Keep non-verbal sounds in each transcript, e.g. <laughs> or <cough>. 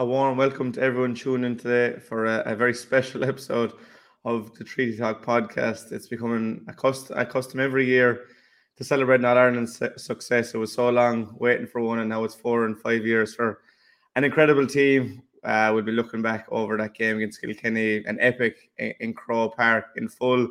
A warm welcome to everyone tuning in today for a, a very <laughs> special episode of the Treaty Talk podcast. It's becoming a, cust- a custom every year to celebrate All Ireland's su- success. It was so long waiting for one, and now it's four and five years for an incredible team. Uh, we'll be looking back over that game against Kilkenny, an epic in, in Croke Park in full,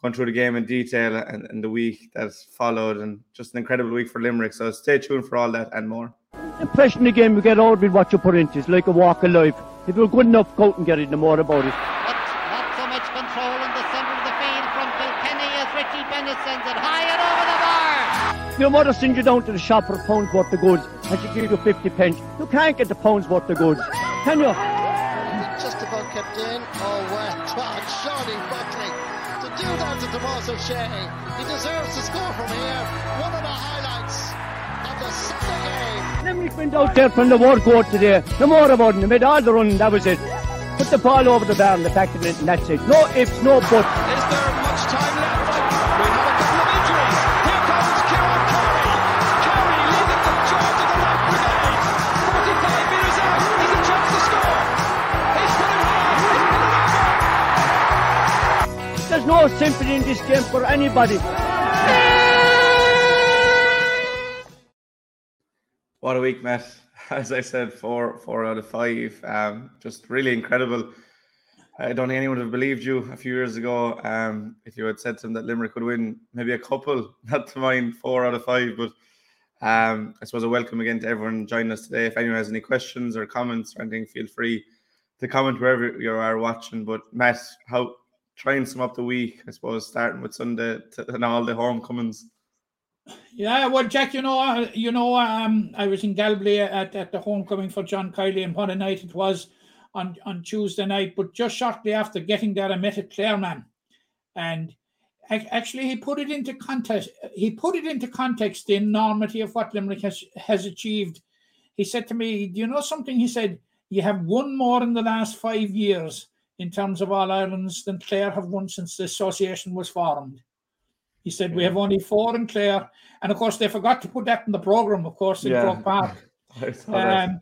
going through the game in detail and, and the week that's followed, and just an incredible week for Limerick. So stay tuned for all that and more. The impression the game you get out of it, what you put into It's like a walk of life. If you're good enough, go out and get it, no more about it. But not so much control in the centre of the field from Kilkenny as Richie Bennett sends it high and over the bar. Your mother sends you down to the shop for a pound's worth of goods and she gives you 50 pence. You can't get the pound's worth of goods, can you? Just about kept in. Oh, well done, Seanie Buckley. To do that to Tomas O'Shea, he deserves to score from here. One of game. Limerick went out there from the word go today. No more about it. They made all the running, that was it. Put the ball over the bar and the back of it and that's it. No ifs, no buts. Is there much time left? We have a couple of injuries. Here comes What a week, Matt. <laughs> As I said, four four out of five. Um, just really incredible. I don't think anyone would have believed you a few years ago. Um, if you had said to them that Limerick would win maybe a couple, <laughs> not to mind four out of five. But um, I suppose a welcome again to everyone joining us today. If anyone has any questions or comments or anything, feel free to comment wherever you are watching. But Matt, how try and sum up the week? I suppose starting with Sunday to, and all the homecomings. Yeah, well, Jack, you know, uh, you know, um, I was in Galbally at, at the homecoming for John Kiely, and what a night it was on on Tuesday night. But just shortly after getting there, I met a Clare man, and actually, he put it into context. He put it into context the enormity of what Limerick has has achieved. He said to me, "Do you know something?" He said, "You have won more in the last five years in terms of All Irelands than Clare have won since the association was formed." He said, We have only four in Clare. And of course, they forgot to put that in the program, of course, in Yeah. Croke Park. I saw that. Um,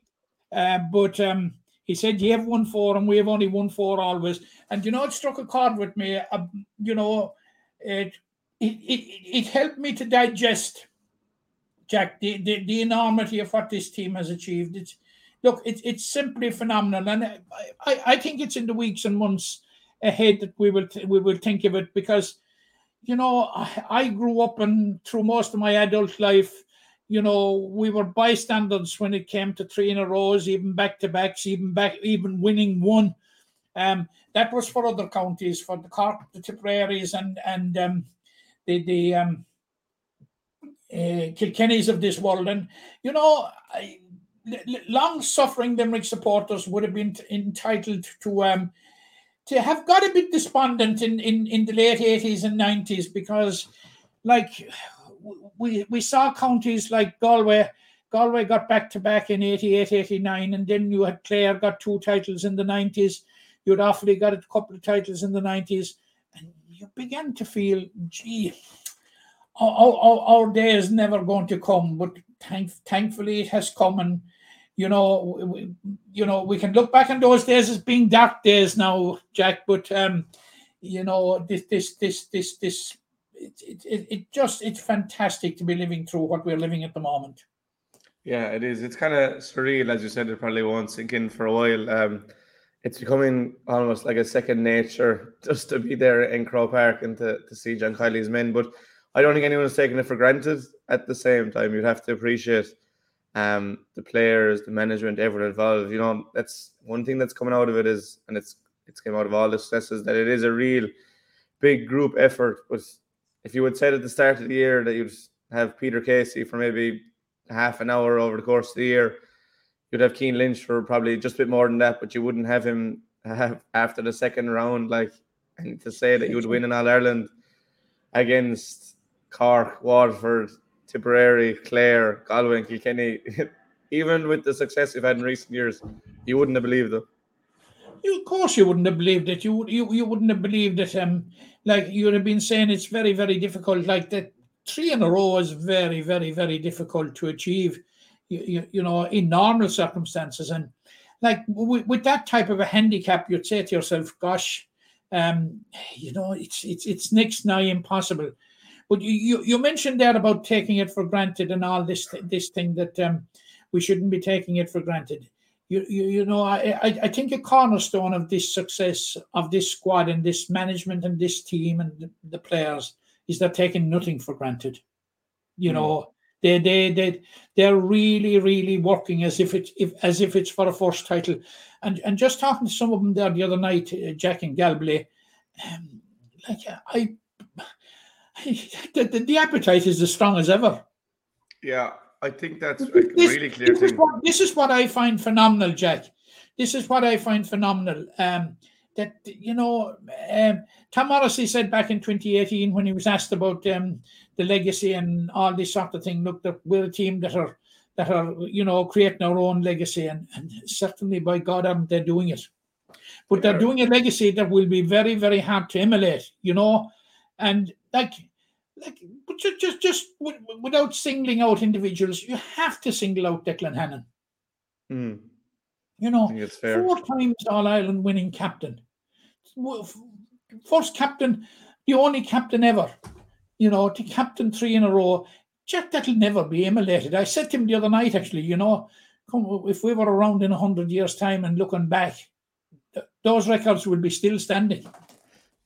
uh, but um, he said, You have won four, and we have only won four always. And you know, it struck a chord with me. Uh, you know, it, it, it, it helped me to digest, Jack, the, the, the enormity of what this team has achieved. It's, look, it, it's simply phenomenal. And I, I, I think it's in the weeks and months ahead that we will, we will think of it because you know, I, I grew up and through most of my adult life, you know, we were bystanders when it came to three in a rows, even back to backs, even back, even winning one. Um, that was for other counties, for the Cork, the Tipperaries, and and um, the the um, uh, Kilkennys of this world. And you know, long suffering Limerick supporters would have been t- entitled to um, to have got a bit despondent in, in, in the late 80s and 90s because like we we saw counties like Galway. Galway got back to back in 88 89 and then you had Clare got two titles in the 90s you had Offaly got a couple of titles in the 90s and you began to feel gee our, our, our day is never going to come but thank, thankfully it has come and you know, we, you know, we can look back on those days as being dark days now, Jack. But um, you know, this, this, this, this, this, it, it, it, just it's fantastic to be living through what we're living at the moment. Yeah, it is. It's kind of surreal, as you said. It probably won't sink in for a while. Um, it's becoming almost like a second nature <laughs> just to be there in Croke Park and to, to see John Kiely's men. But I don't think anyone's taking it for granted. At the same time, you'd have to appreciate um, the players, the management, everyone involved. You know, that's one thing that's coming out of it is, and it's it's came out of all the successes that it is a real big group effort. But if you would said at the start of the year that you'd have Peter Casey for maybe half an hour over the course of the year, you'd have Cian Lynch for probably just a bit more than that, but you wouldn't have him have <laughs> after the second round. Like, and to say that you would win in All Ireland against Cork, Waterford, Tipperary, Clare, Galway, and Kilkenny, <laughs> even with the success you've had in recent years, you wouldn't have believed them. You, of course, you wouldn't have believed it. You you you wouldn't have believed it. Um, like you would have been saying, it's very very difficult. Like the three in a row is very very very difficult to achieve. You you, you know in normal circumstances and like with, with that type of a handicap, you'd say to yourself, "Gosh, um, you know, it's it's it's next nigh impossible." But you, you you mentioned there about taking it for granted and all this this thing that um, we shouldn't be taking it for granted. You you, you know, I, I I think a cornerstone of this success of this squad and this management and this team and the, players is they're taking nothing for granted. You Mm. know, they they they they're really really working as if it's if as if it's for a first title. And and just talking to some of them there the other night, uh, Jack and Galbally, um, like I, <laughs> the, the, the appetite is as strong as ever. Yeah, I think that's a This- really clear this is what, this is what I find phenomenal, Jack. This is what I find phenomenal. Um, that you know, um, Tom Morrissey said back in 2018 when he was asked about um, the legacy and all this sort of thing. Look, that we're a team that are that are you know creating our own legacy, and, and certainly by God, um, they're doing it. But they're doing a legacy that will be very, very hard to emulate. You know, and like like just just just wi- without singling out individuals, you have to single out Declan Hannon. Mm, You know, think it's fair. four times All Ireland winning captain, first captain, the only captain ever. You know, to captain three in a row. Jack, that'll never be emulated. I said to him the other night, actually, you know, come, if we were around in a hundred years' time and looking back, th- those records would be still standing.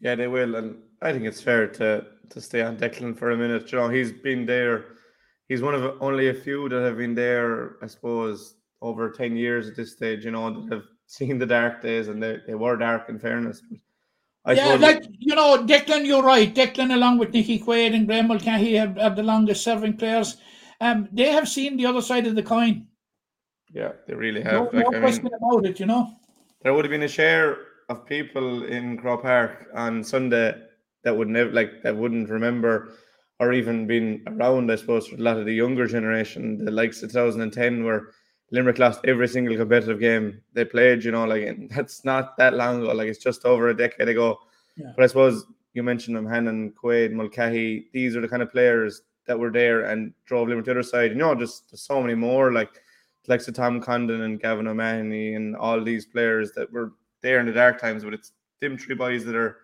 Yeah, they will, and I think it's fair to to stay on Declan for a minute. You know, he's been there. He's one of only a few that have been there, I suppose, over ten years at this stage. You know, that have <laughs> seen the dark days, and they, they were dark. In fairness, but I yeah, like you know, Declan, you're right. Declan, along with Nicky Quaid and Graeme Mulcahy, have, have the longest serving players. Um, they have seen the other side of the coin. yeah, they really have. No, like, no I mean, question about it. You know. there would have been a share of people in Croke Park on Sunday that would never like that wouldn't remember or even been around, I suppose, for a lot of the younger generation, the likes of 2010 where Limerick lost every single competitive game they played, you know, like and <laughs> that's not that long ago, like it's just over a decade ago. Yeah. But I suppose you mentioned them, Hannon, Quaid, Mulcahy, these are the kind of players that were there and drove Limerick to the other side. You know, just there's so many more like likes of Tom Condon and Gavin O'Mahony and all these players that were there in the dark times, but it's them three boys that are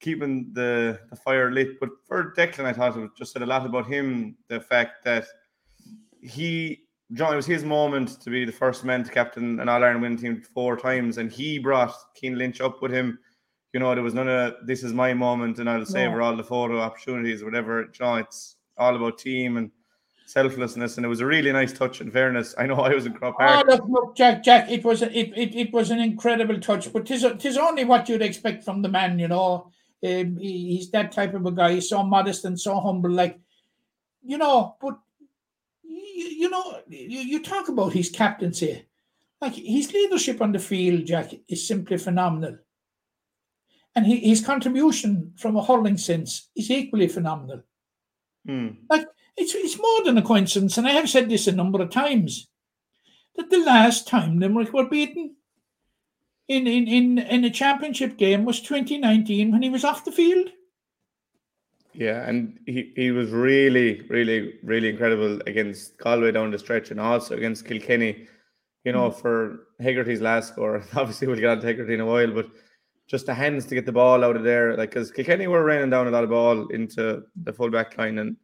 keeping the, the fire lit. But for Declan, I thought it just said a lot about him. The fact that he, John, it was his moment to be the first man to captain an All Ireland winning team four times, and he brought Cian Lynch up with him. You know, there was none of this is my moment, and I'll savor all the photo opportunities, whatever. John, it's all about team and selflessness, and it was a really nice touch. In fairness, I know <laughs> I was in Croke Oh, Park. look, Jack, Jack, it was a, it, it, it was an incredible touch, but tis, tis only what you'd expect from the man, you know. Um, he- he's that type of a guy. He's so modest and so humble, like, you know. But you, you know, you, you talk about his captaincy, like his leadership on the field, Jack, is simply phenomenal, and he, his contribution from a hurling sense is equally phenomenal. Hmm. It's, it's more than a coincidence, and I have said this a number of times, that the last time Limerick were beaten in, in, in, in a championship game was 2019 when he was off the field. Yeah, and he, he was really, really, really incredible against Galway down the stretch and also against Kilkenny. You know, hmm. for Hegarty's last score, <laughs> obviously we'll get on to Hegarty in a while, but just the hands to get the ball out of there, like because Kilkenny were raining down a lot of ball into the full back line, and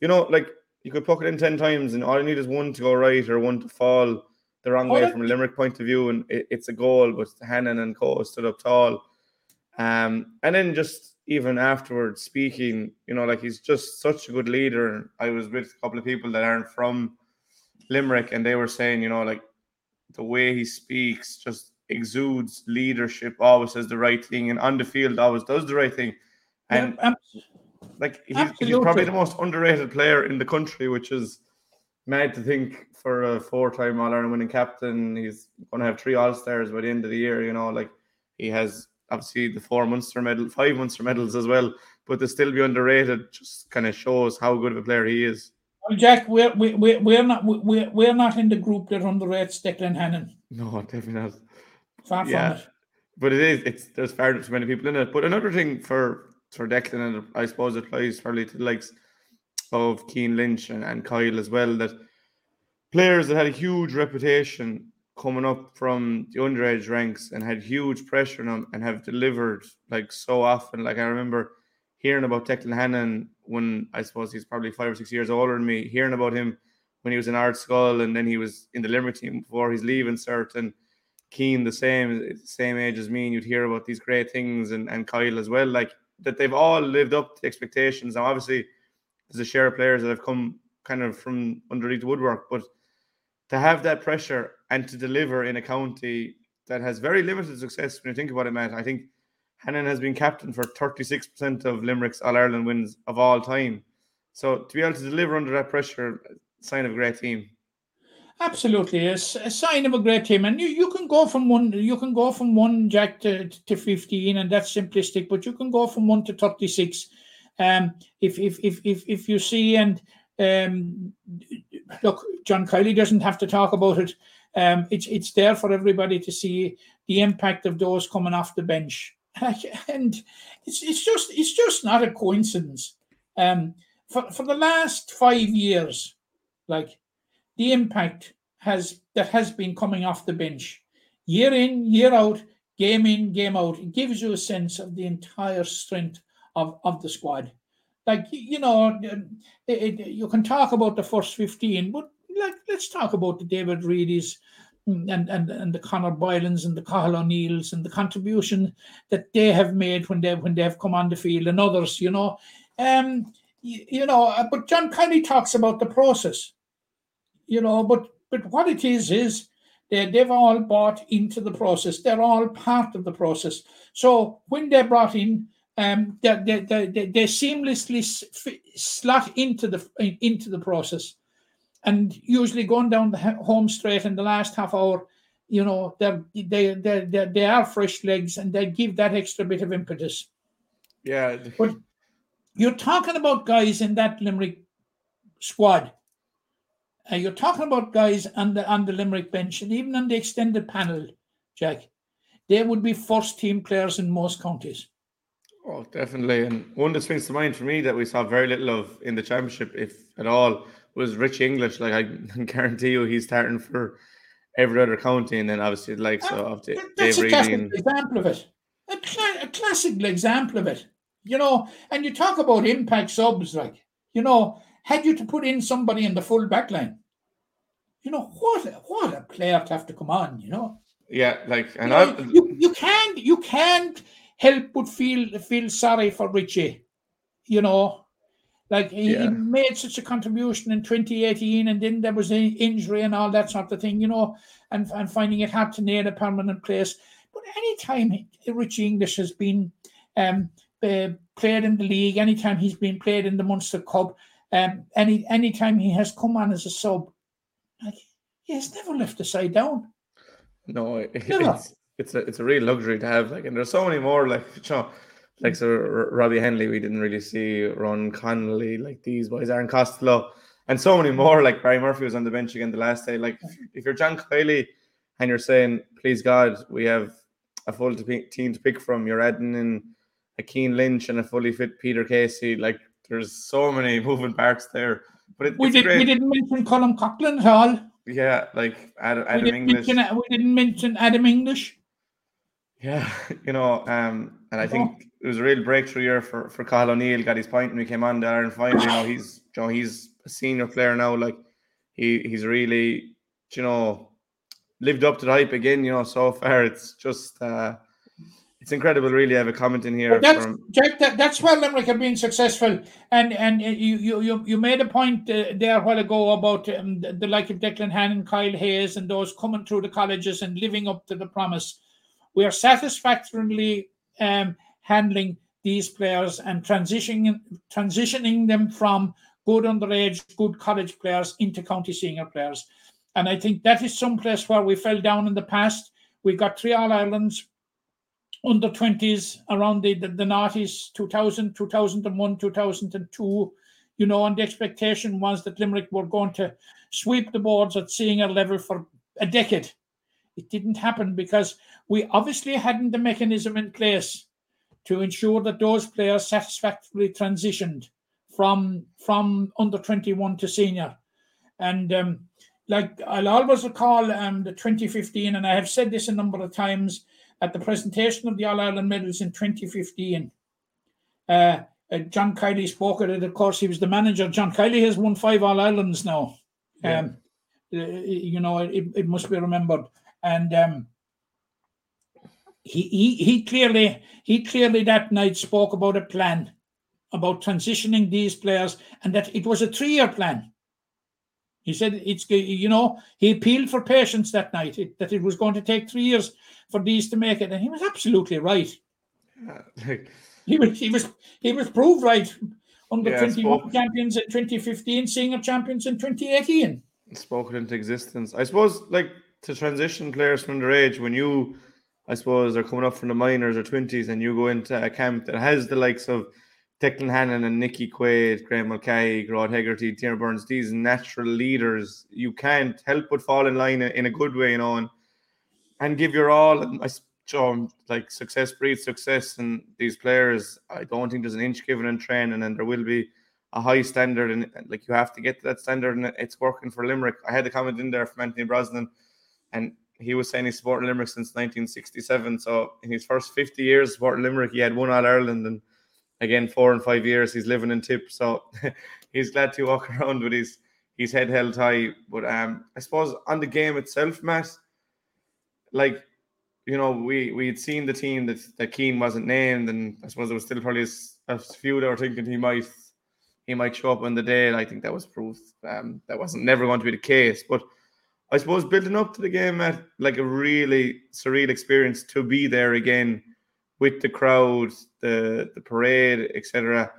you know, like you could puck it in ten times, and all you need is one to go right or one to fall the wrong Oh, way from a Limerick point of view, and it, it's a goal. But Hannon and Co stood up tall, um, and then just even afterwards speaking, you know, like he's just such a good leader. I was with a couple of people that aren't from Limerick, and they were saying, you know, like the way he speaks just exudes leadership, always says the right thing, and on the field always does the right thing. And Yeah, like he's, he's probably the most underrated player in the country, which is mad to think for a four-time All Ireland winning captain. He's going to have three All Stars by the end of the year. You know, like he has obviously the four Munster medal, five Munster medals as well. But to still be underrated just kind of shows how good of a player he is. well, Jack, we're, we, we, we're, not, we, we're, we're not in the group that underrates Declan Hannon. No, definitely not. Far Yeah. from it. But it is. It's there's far too many people in it. But another thing for for Declan, and I suppose it applies probably to the likes of Cian Lynch and, and Kyle as well, that players that had a huge reputation coming up from the underage ranks and had huge pressure on them and have delivered like so often. Like I remember hearing about Declan Hannon when I suppose he's probably five or six years older than me, hearing about him when he was in Ardscoil and then he was in the Limerick team before he's leaving cert and Cian the same same age as me and you'd hear about these great things and, and Kyle as well like that they've all lived up to expectations now obviously there's a share of players that have come kind of from underneath the woodwork but to have that pressure and to deliver in a county that has very limited success when you think about it Matt I think Hannon has been captain for 36% of Limerick's All Ireland wins of all time so to be able to deliver under that pressure sign of a great team Absolutely, it's a sign of a great team, and you, you can go from one you can go from one jack to, to fifteen, and that's simplistic. But you can go from one to thirty six, um, if if if if if you see and um, look, John Kiely doesn't have to talk about it. Um, it's it's there for everybody to see the impact of those coming off the bench, <laughs> and it's it's just it's just not a coincidence. Um, for for the last five years, like the impact has that has been coming off the bench year in year out game in game out it gives you a sense of the entire strength of, of the squad like you know it, it, you can talk about the first 15 but like let's talk about the David Reidys and, and and the Conor Boylans and the Cathal O'Neills and the contribution that they have made when they when they have come on the field and others, you know, um, you, you know. But John Kiely talks about the process, you know, but but what it is is they, they've all bought into the process. They're all part of the process. So when they're brought in, um, they they, they, they seamlessly slot into the into the process, and usually going down the home straight in the last half hour, you know, they're they they they they are fresh legs, and they give that extra bit of impetus. Yeah, but you're talking about guys in that Limerick squad uh, you're talking about guys on the on the Limerick bench and even on the extended panel, Jack. They would be first team players in most counties. Oh, definitely. And one that springs to mind for me that we saw very little of in the championship, if at all, was Rich English. Like I can guarantee you, he's starting for every other county, and then obviously the likes uh, of Dave That's a classic and... example of it. A, cl- a classic example of it. You know, and you talk about impact subs, like you know, had you to put in somebody in the full back line, you know what? A, what a player to have to come on. You know. Yeah, like and you, know, you, you can't you can't help but feel feel sorry for Richie. You know, like he, yeah. he, made such a contribution in 2018, and then there was an injury and all that sort of thing. You know, and and finding it hard to nail a permanent place. But anytime Richie English has been um, uh, played in the league, anytime he's been played in the Munster Cup, um, any anytime he has come on as a sub, like he has never left the side down. No, <laughs> it's it's a it's a real luxury to have. Like, and there's so many more. Like, <laughs> you know, like so Robbie Hanley, we didn't really see Ron Connolly, like these boys, Aaron Costello, and so many more. Like Barry Murphy was on the bench again the last day. Like, if you're John Kiely and you're saying, please God, we have a full team to pick from, you're adding in a Cian Lynch and a fully fit Peter Casey. Like, there's so many <laughs> moving parts there. But it, we did we didn't mention Colin Coughlan at all. Yeah, like Adam, Adam we English. Mention, we didn't mention Adam English. Yeah, <laughs> you know, um, and I think it was a real breakthrough year for for Cathal O'Neill. Got his point when he came on there and finally, you know, he's you know he's a senior player now. Like he he's really you know lived up to the hype again. You know, so far it's just. uh it's incredible, really. I have a comment in here. that's, from... Jack, that, that's where Limerick have been successful, and and you you you made a point uh, there a while ago about um, the, the, like of Declan Hannon, Kyle Hayes, and those coming through the colleges and living up to the promise. We are satisfactorily um, handling these players and transitioning transitioning them from good underage, good college players into county senior players, and I think that is some place where we fell down in the past. We got three All Irelands under 20s around the, the, the noughties, 2000, 2001, 2002, you know, and the expectation was that Limerick were going to sweep the boards at senior level for a decade. It didn't happen because we obviously hadn't the mechanism in place to ensure that those players satisfactorily transitioned from from under 21 to senior. And um, like I'll always recall um, the 2015, and I have said this a number of times at the presentation of the All Ireland medals in 2015. Uh, uh, John Kiely spoke at it. Of course, he was the manager. John Kiely has won five All Irelands now. Yeah. Um, uh, you know, it, it must be remembered. And um, he, he he clearly he clearly that night spoke about a plan about transitioning these players and that it was a three-year plan. He said it's you know he appealed for patience that night it, that it was going to take three years for these to make it, and he was absolutely right. Uh, <laughs> like, He was he was he was proved right under Yeah, 21 spoke- champions in 2015, senior champions in 2018. spoken into existence. I suppose, like to transition players from their age, when you, I suppose, they're coming up from the minors or twenties, and you go into a camp that has the likes of Declan Hannon and Nicky Quaid, Graeme Mulcahy, Rod Hegarty, Darragh Byrnes, these natural leaders, you can't help but fall in line in a good way, you know, and and give your all. And I so, like success breeds success, and these players, I don't think there's an inch given in training, and there will be a high standard, and and, like you have to get to that standard, and it's working for Limerick. I had a comment in there from Anthony Brosnan, and he was saying he's supported Limerick since 1967. So in his first 50 years supporting Limerick, he had one All Ireland, and again four and five years he's living in Tip. So <laughs> he's glad to walk <laughs> around with his his head held high. But um, I suppose on the game itself, Matt, like you know, we we had seen the team that that Cian wasn't named, and I suppose there was still probably a few that were thinking he might he might show up on the day. And I think that was proof um, that wasn't never going to be the case. But I suppose building up to the game, Matt, like a really surreal experience to be there again with the crowd, the the parade, etc.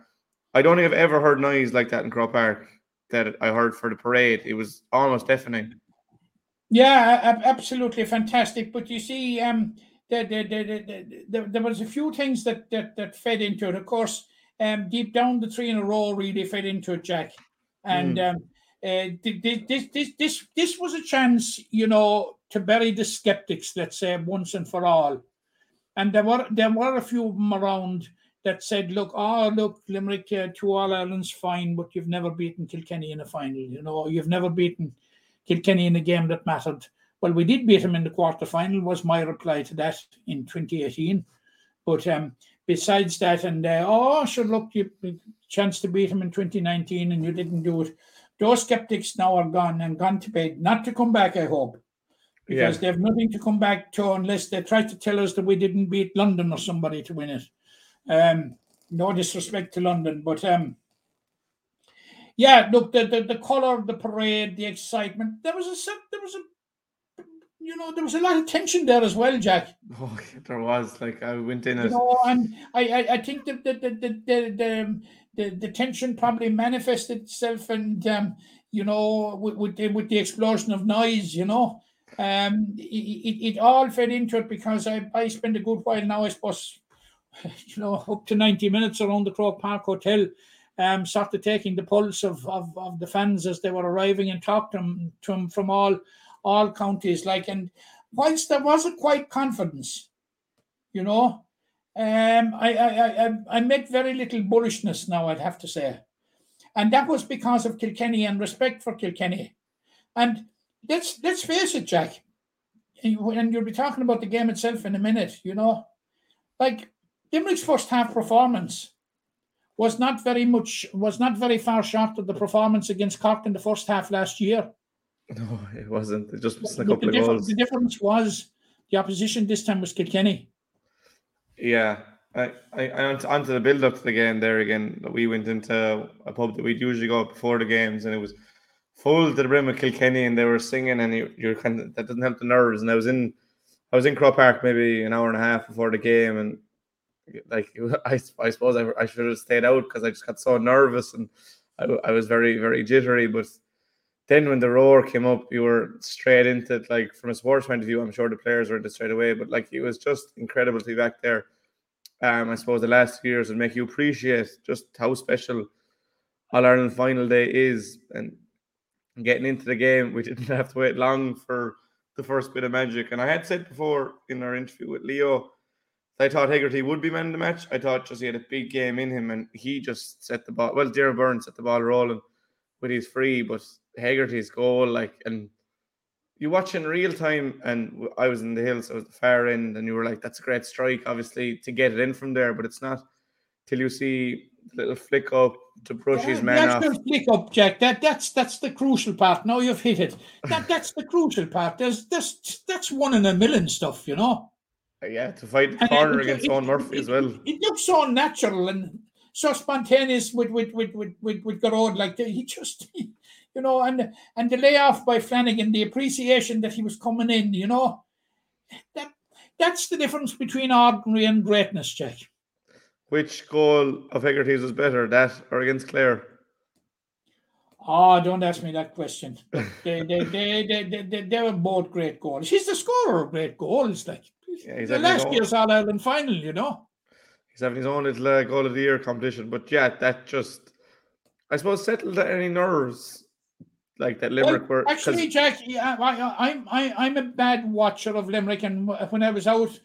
I don't think I've ever heard noise like that in Croke Park that I heard for the parade. It was almost deafening. Yeah, absolutely fantastic. But you see, um, there, there, there, there, there, there was a few things that, that that fed into it. Of course, um, deep down the three in a row really fed into it, Jack. And um, uh, thi- thi- this, this, this, this was a chance, you know, to bury the skeptics. Let's say once and for all. And there were there were a few of them around that said, "Look, oh look, Limerick uh, two All Ireland's fine, but you've never beaten Kilkenny in a final. You know, you've never beaten." Kilkenny in a game that mattered. Well, we did beat him in the quarter final, was my reply to that in 2018. But um, besides that, and uh, oh, sure, look, you chance to beat him in 2019 and you didn't do it. Those skeptics now are gone and gone to bed, not to come back, I hope, because Yeah. they have nothing to come back to unless they try to tell us that we didn't beat London or somebody to win it. Um, no disrespect to London, but um, yeah, look, the, the the color of the parade, the excitement. There was a there was a you know there was a lot of tension there as well, Jack. Oh, <laughs> there was like I went in You as know, and I I, I think that the the the the, the, the, the tension probably manifested itself, and um, you know, with with the, with the explosion of noise, you know, um, it, it, it all fed into it because I I spent a good while now, I suppose, <laughs> you know, up to ninety minutes around the Croke Park Hotel. Um, sort of taking the pulse of, of, of the fans as they were arriving and talked to them, to them from all all counties. Like, and whilst there wasn't quite confidence, you know, um, I, I, I, I- met very little bullishness now, I'd have to say. And that was because of Kilkenny and respect for Kilkenny. And let's let's face it, Jack. And you- and you'll be talking about the game itself in a minute, you know. Like Limerick's first half performance was not very much was not very far short of the performance against Cork in the first half last year. no, it wasn't. It just was a couple of goals. the difference was the opposition this time was Kilkenny. Yeah, I, I, I onto, the build up to the game there again. We went into a pub that we'd usually go before the games, and it was full to the brim of Kilkenny, and they were singing, and you, you're kind of that doesn't help the nerves. And I was in, I was in Croke Park maybe an hour and a half before the game, and like <laughs> I, I suppose I, I should have stayed out because I just got so nervous and I, I was very very jittery. But then when the roar came up, you were straight into it. Like from a sports point of view, I'm sure the players were into straight away. But like it was just incredible to be back there. Um, I suppose the last few years would make you appreciate just how special All Ireland final day is, and getting into the game, we <laughs> didn't have to wait long for the first bit of magic. And I had said before in our interview with Leo, I thought Hegarty would be man of the match. I thought just he had a big game in him, and he just set the ball. Well, Darragh Byrnes set the ball rolling with his free, but Hegarty's goal, like, and you watch in real time, and I was in the hills, I was the far end, and you were like, "That's a great strike, obviously, to get it in from there." But it's not till you see the little flick up to brush his man that's off. the flick up, Jack. That that's that's the crucial part. Now you've hit it. That that's the crucial part. There's this that's one in a million stuff, you know. Uh, yeah, to fight the corner it- against it- Eoin Murphy it- as well. It, it looks so natural and so spontaneous with with with with with, with Gearóid. Like he just, you know, and and the layoff by Flanagan, the appreciation that he was coming in, you know, that that's the difference between ordinary and greatness, Jack. Which goal of Hegarty's was better, that or against Clare? Oh, don't ask me that question. <laughs> They they they they they, they, they were both great goals. He's the scorer of great goals, like Yeah, he's the last year's All Ireland final, you know. he's having his own little uh, goal of the year competition. But yeah, that just, I suppose, settled any nerves like that Limerick were. 'cause- Actually, Jack, yeah, I, I'm I, I'm a bad watcher of Limerick, and when I was out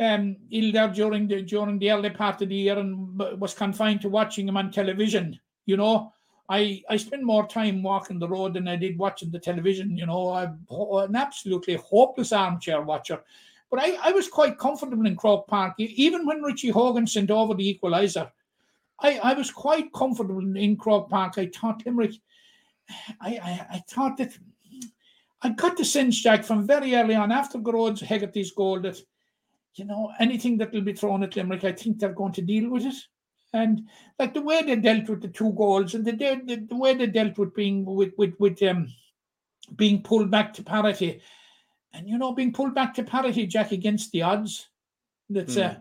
um, ill there during the during the early part of the year and was confined to watching him on television, you know, I I spend more time walking the road than I did watching the television. You know, I'm an absolutely hopeless armchair watcher. But I, I was quite comfortable in Croke Park, even when Richie Hogan sent over the equaliser. I, I was quite comfortable in, in Croke Park. I thought Limerick, I, I, I thought that I got the sense, Jack, from very early on after Gearóid's Hegarty's goal that, you know, anything that will be thrown at Limerick, I think they're going to deal with it. And like the way they dealt with the two goals and the the, the way they dealt with being with with with um being pulled back to parity, and you know being pulled back to parity, Jack, against the odds. That's uh,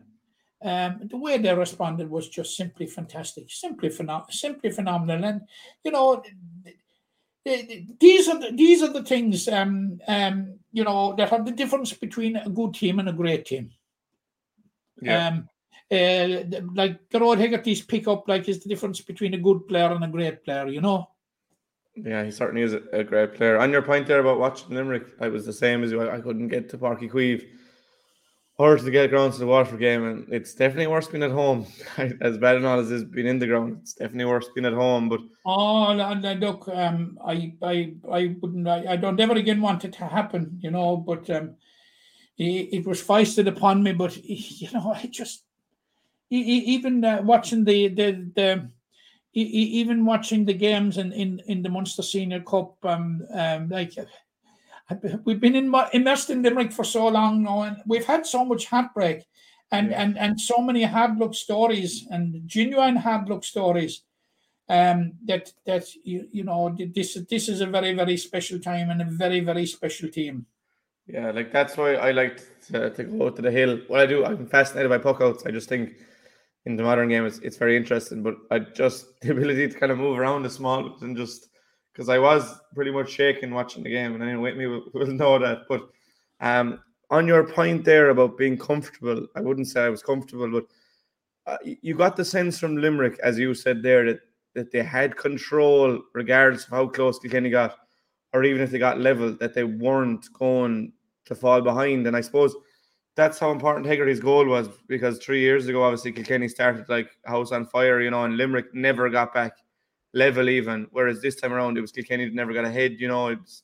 um, the way they responded was just simply fantastic, simply phenom- simply phenomenal, and you know. Th- th- th- These are the, these are the things um, um, you know that are the difference between a good team and a great team. yeah. Um, uh, like Gerard Hegarty's pick up like is the difference between a good player and a great player. You know. Yeah, he certainly is a, a great player. On your point there about watching Limerick, I was the same as you. I, I couldn't get to Páirc Uí Chaoimh or to get ground to the Waterford game, and it's definitely worse being at home. <laughs> as bad and all as it's been in the ground, it's definitely worse being at home. But Oh, look, um, I, I, I wouldn't, I, I don't ever again want it to happen, you know. But um, it, it was foisted upon me. But <laughs> you know, I just, even uh, watching the the the, even watching the games in in, in the Munster Senior Cup, um, um, like. We've been in, immersed in Limerick for so long now, and we've had so much heartbreak, and Yeah. and and so many hard luck stories, and genuine hard luck stories um, that that you you know this this is a very very special time and a very very special team. yeah, like that's why I like to, to go to the hill. What I do, I'm fascinated by puckouts. I just think in the modern game, it's, it's very interesting. But I just <laughs> the ability to kind of move around the small and just because I was pretty much shaking watching the game, and anyone with me will, will know that. But um, on your point there about being comfortable, I wouldn't say I was comfortable, but uh, you got the sense from Limerick, as you said there, that that they had control regardless of how close Kilkenny got, or even if they got level, that they weren't going to fall behind. And I suppose that's how important Hegarty's goal was because three years ago, obviously Kilkenny started like house on fire, you know, and Limerick never got back level even. Whereas this time around, it was Kilkenny that never got ahead. You know, it's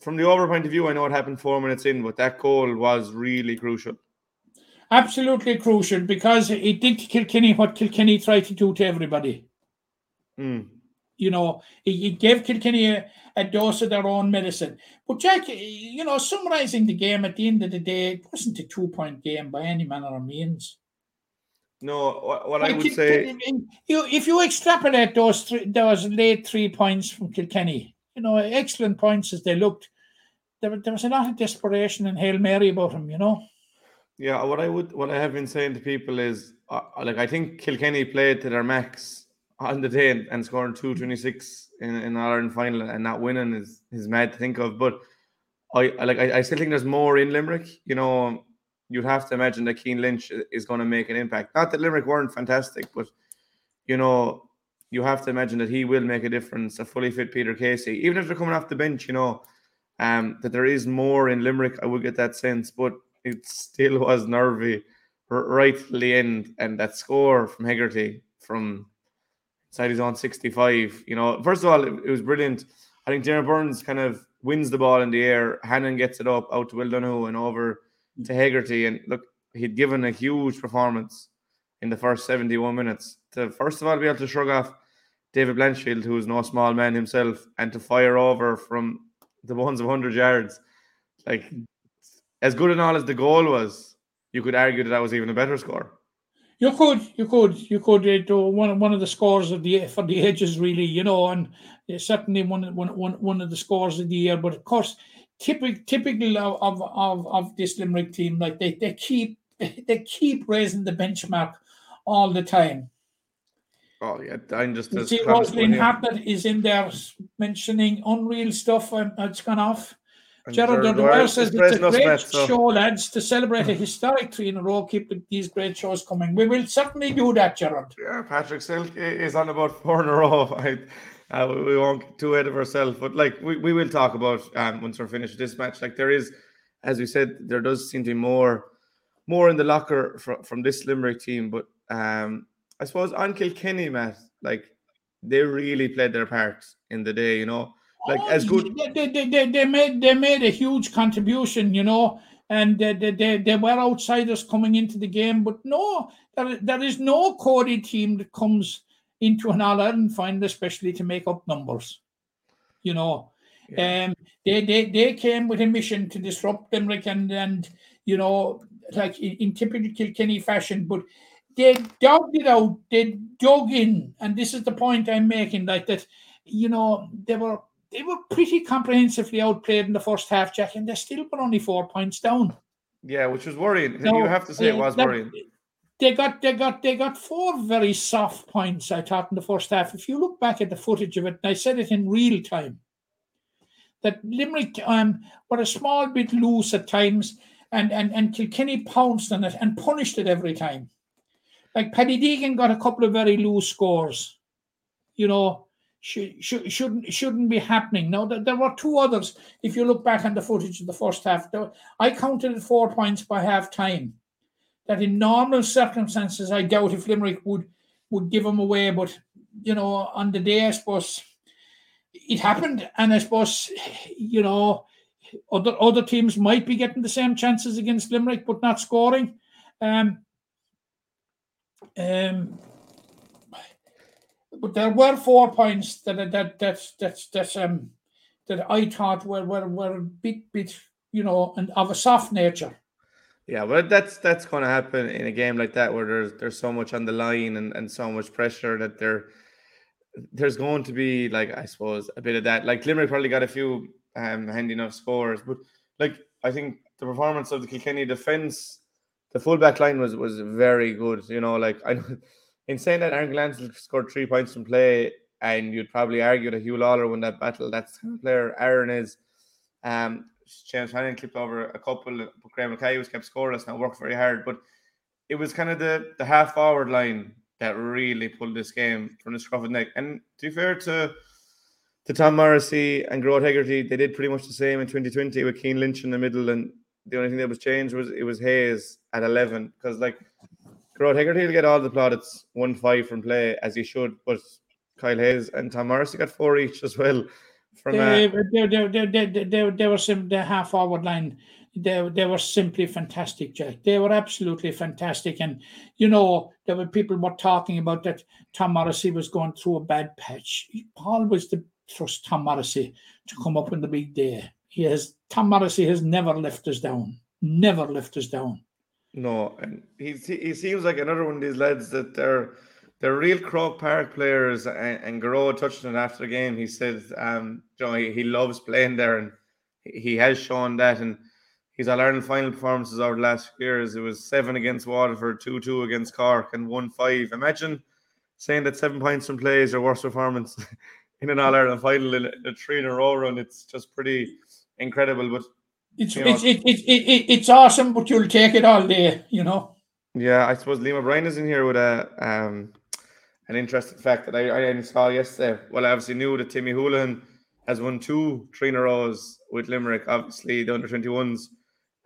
from the over point of view. I know it happened four minutes in, but that goal was really crucial. Absolutely crucial because it did to Kilkenny what Kilkenny tried to do to everybody. Mm. You know, it, gave Kilkenny a, a dose of their own medicine. But Jack, you know, summarising the game at the end of the day, it wasn't a two point game by any manner of means. No, what, what I would say, you, if you extrapolate those three, those late three points from Kilkenny, you know, excellent points as they looked. There, there was a lot of desperation and hail mary about them. You know. yeah, what I would, what I have been saying to people is, uh, like, I think Kilkenny played to their max on the day and, and scoring two twenty six in in Ireland final and not winning is is mad to think of. But I I- like, I, I still think there's more in Limerick. You know, you'd have to imagine that Cian Lynch is going to make an impact. Not that Limerick weren't fantastic, but you know, you have to imagine that he will make a difference. A fully fit Peter Casey, even if they're coming off the bench, you know, um, that there is more in Limerick. I would get that sense, but it still <laughs> was nervy right till the end. And that score from Hegarty from side his own 65, you know, first of all, it, it was brilliant. I think Darragh Byrnes kind of wins the ball in the air. Hannon gets it up out to Will Donoghue and over to Hegarty. And look, he'd given a huge performance in the first 71 minutes to first of all be able to shrug off David Blanchfield, who is no small man himself, and to fire over from the ones of 100 yards. Like, as good and all as the goal was, you could argue that that was even a better score. You could, you could, you could uh, do one one of the scores of the for the ages, really, you know, and uh, certainly one, one, one, one of the scores of the year. But of course, typical typical of, of, of this Limerick team, like they, they keep <laughs> they keep raising the benchmark all the time. Oh yeah, I'm just You see, Rosalind one, is in there mentioning unreal stuff. Um, it's gone off. And O'Dwyer Dwyer says it's a great so- show, lads, to celebrate a historic three in a row. Keep these great shows coming. We will certainly do that, Gerard. Yeah, Patrick Silk is on about four in a row. <laughs> I, uh, we- we won't get too ahead of ourselves, but like we, we will talk about um, once we're finished this match. Like there is, as we said, there does seem to be more, more in the locker from from this Limerick team. But um, I suppose on Kilkenny, Matt, like they really played their part in the day. You know, like Oh, as good. They, they, they, they, they made they made a huge contribution, you know, and they, they, they, they were outsiders coming into the game. But no, there, there is no Cody team that comes into an All Ireland final, especially to make up numbers. You know, um, they, they they came with a mission to disrupt Limerick and and you know, like in, in typical Kilkenny fashion, but they dogged it out, they dug in, and this is the point I'm making, like that, you know, they were they were pretty comprehensively outplayed in the first half, Jack, and they still were only four points down. Yeah, which was worrying. You have to say it uh, was that- worrying. They got they got they got four very soft points, I thought, in the first half. If you look back at the footage of it, and I said it in real time, that Limerick um were a small bit loose at times, and and, and Kilkenny pounced on it and punished it every time. Like Paddy Deegan got a couple of very loose scores, you know, should, should, shouldn't shouldn't be happening. Now there, there were two others. If you look back on the footage of the first half, I counted four points by half time. That in normal circumstances, I doubt if Limerick would would give them away. But you know, on the day, I suppose it happened, and I suppose you know other other teams might be getting the same chances against Limerick, but not scoring. Um, um, but there were four points that that that that that um that I thought were were were a bit bit you know and of a soft nature. Yeah, but that's that's going to happen in a game like that where there's there's so much on the line and, and so much pressure that there there's going to be like I suppose a bit of that. Like Limerick probably got a few um handy enough scores, but like I think the performance of the Kilkenny defense, the fullback line was was very good. You know, like I <laughs> in saying that Aaron Gillane scored three points from play, and you'd probably argue that Huw Lawlor won that battle. That's the player Aaron is. Um, James Hannon clipped over a couple, but Graham Mackay was kept scoreless and worked very hard. But it was kind of the the half forward line that really pulled this game from the scruff of the neck. And to be fair to to Tom Morrissey and Gearóid Hegarty, they did pretty much the same in 2020 with Cian Lynch in the middle. And the only thing that was changed was it was Hayes at 11 because like Gearóid Hegarty will get all the plaudits one five from play as he should, but Kyle Hayes and Tom Morrissey got four each as well. From They, they, they, they, were sim- the half forward line. They, they were simply fantastic, Jack. They were absolutely fantastic. And, you know, there were people were talking about that Tom Morrissey was going through a bad patch. Paul was to trust Tom Morrissey to come up in the big day. He has Tom Morrissey has never left us down. Never left us down. No, and he he seems like another one of these lads that they're they're real Croke Park players. And, and Gearóid touched on it after the game. He said, um, you know, he, he loves playing there, and he has shown that. And his All Ireland final performances over the last few years, it was seven against Waterford, two two against Cork, and one five. Imagine saying that seven points from play is your worst performance <laughs> in an All Ireland final in a, three in a row run. It's just pretty incredible. But It's You know- it's it, it, it, it, it's awesome, but you'll take it all day, you know. Yeah, I suppose Liam O'Brien is in here with a um an interesting fact that I, I only saw yesterday. Well, I obviously knew that Timmy Houlihan has won two three in a rows with Limerick. Obviously, the under twenty ones,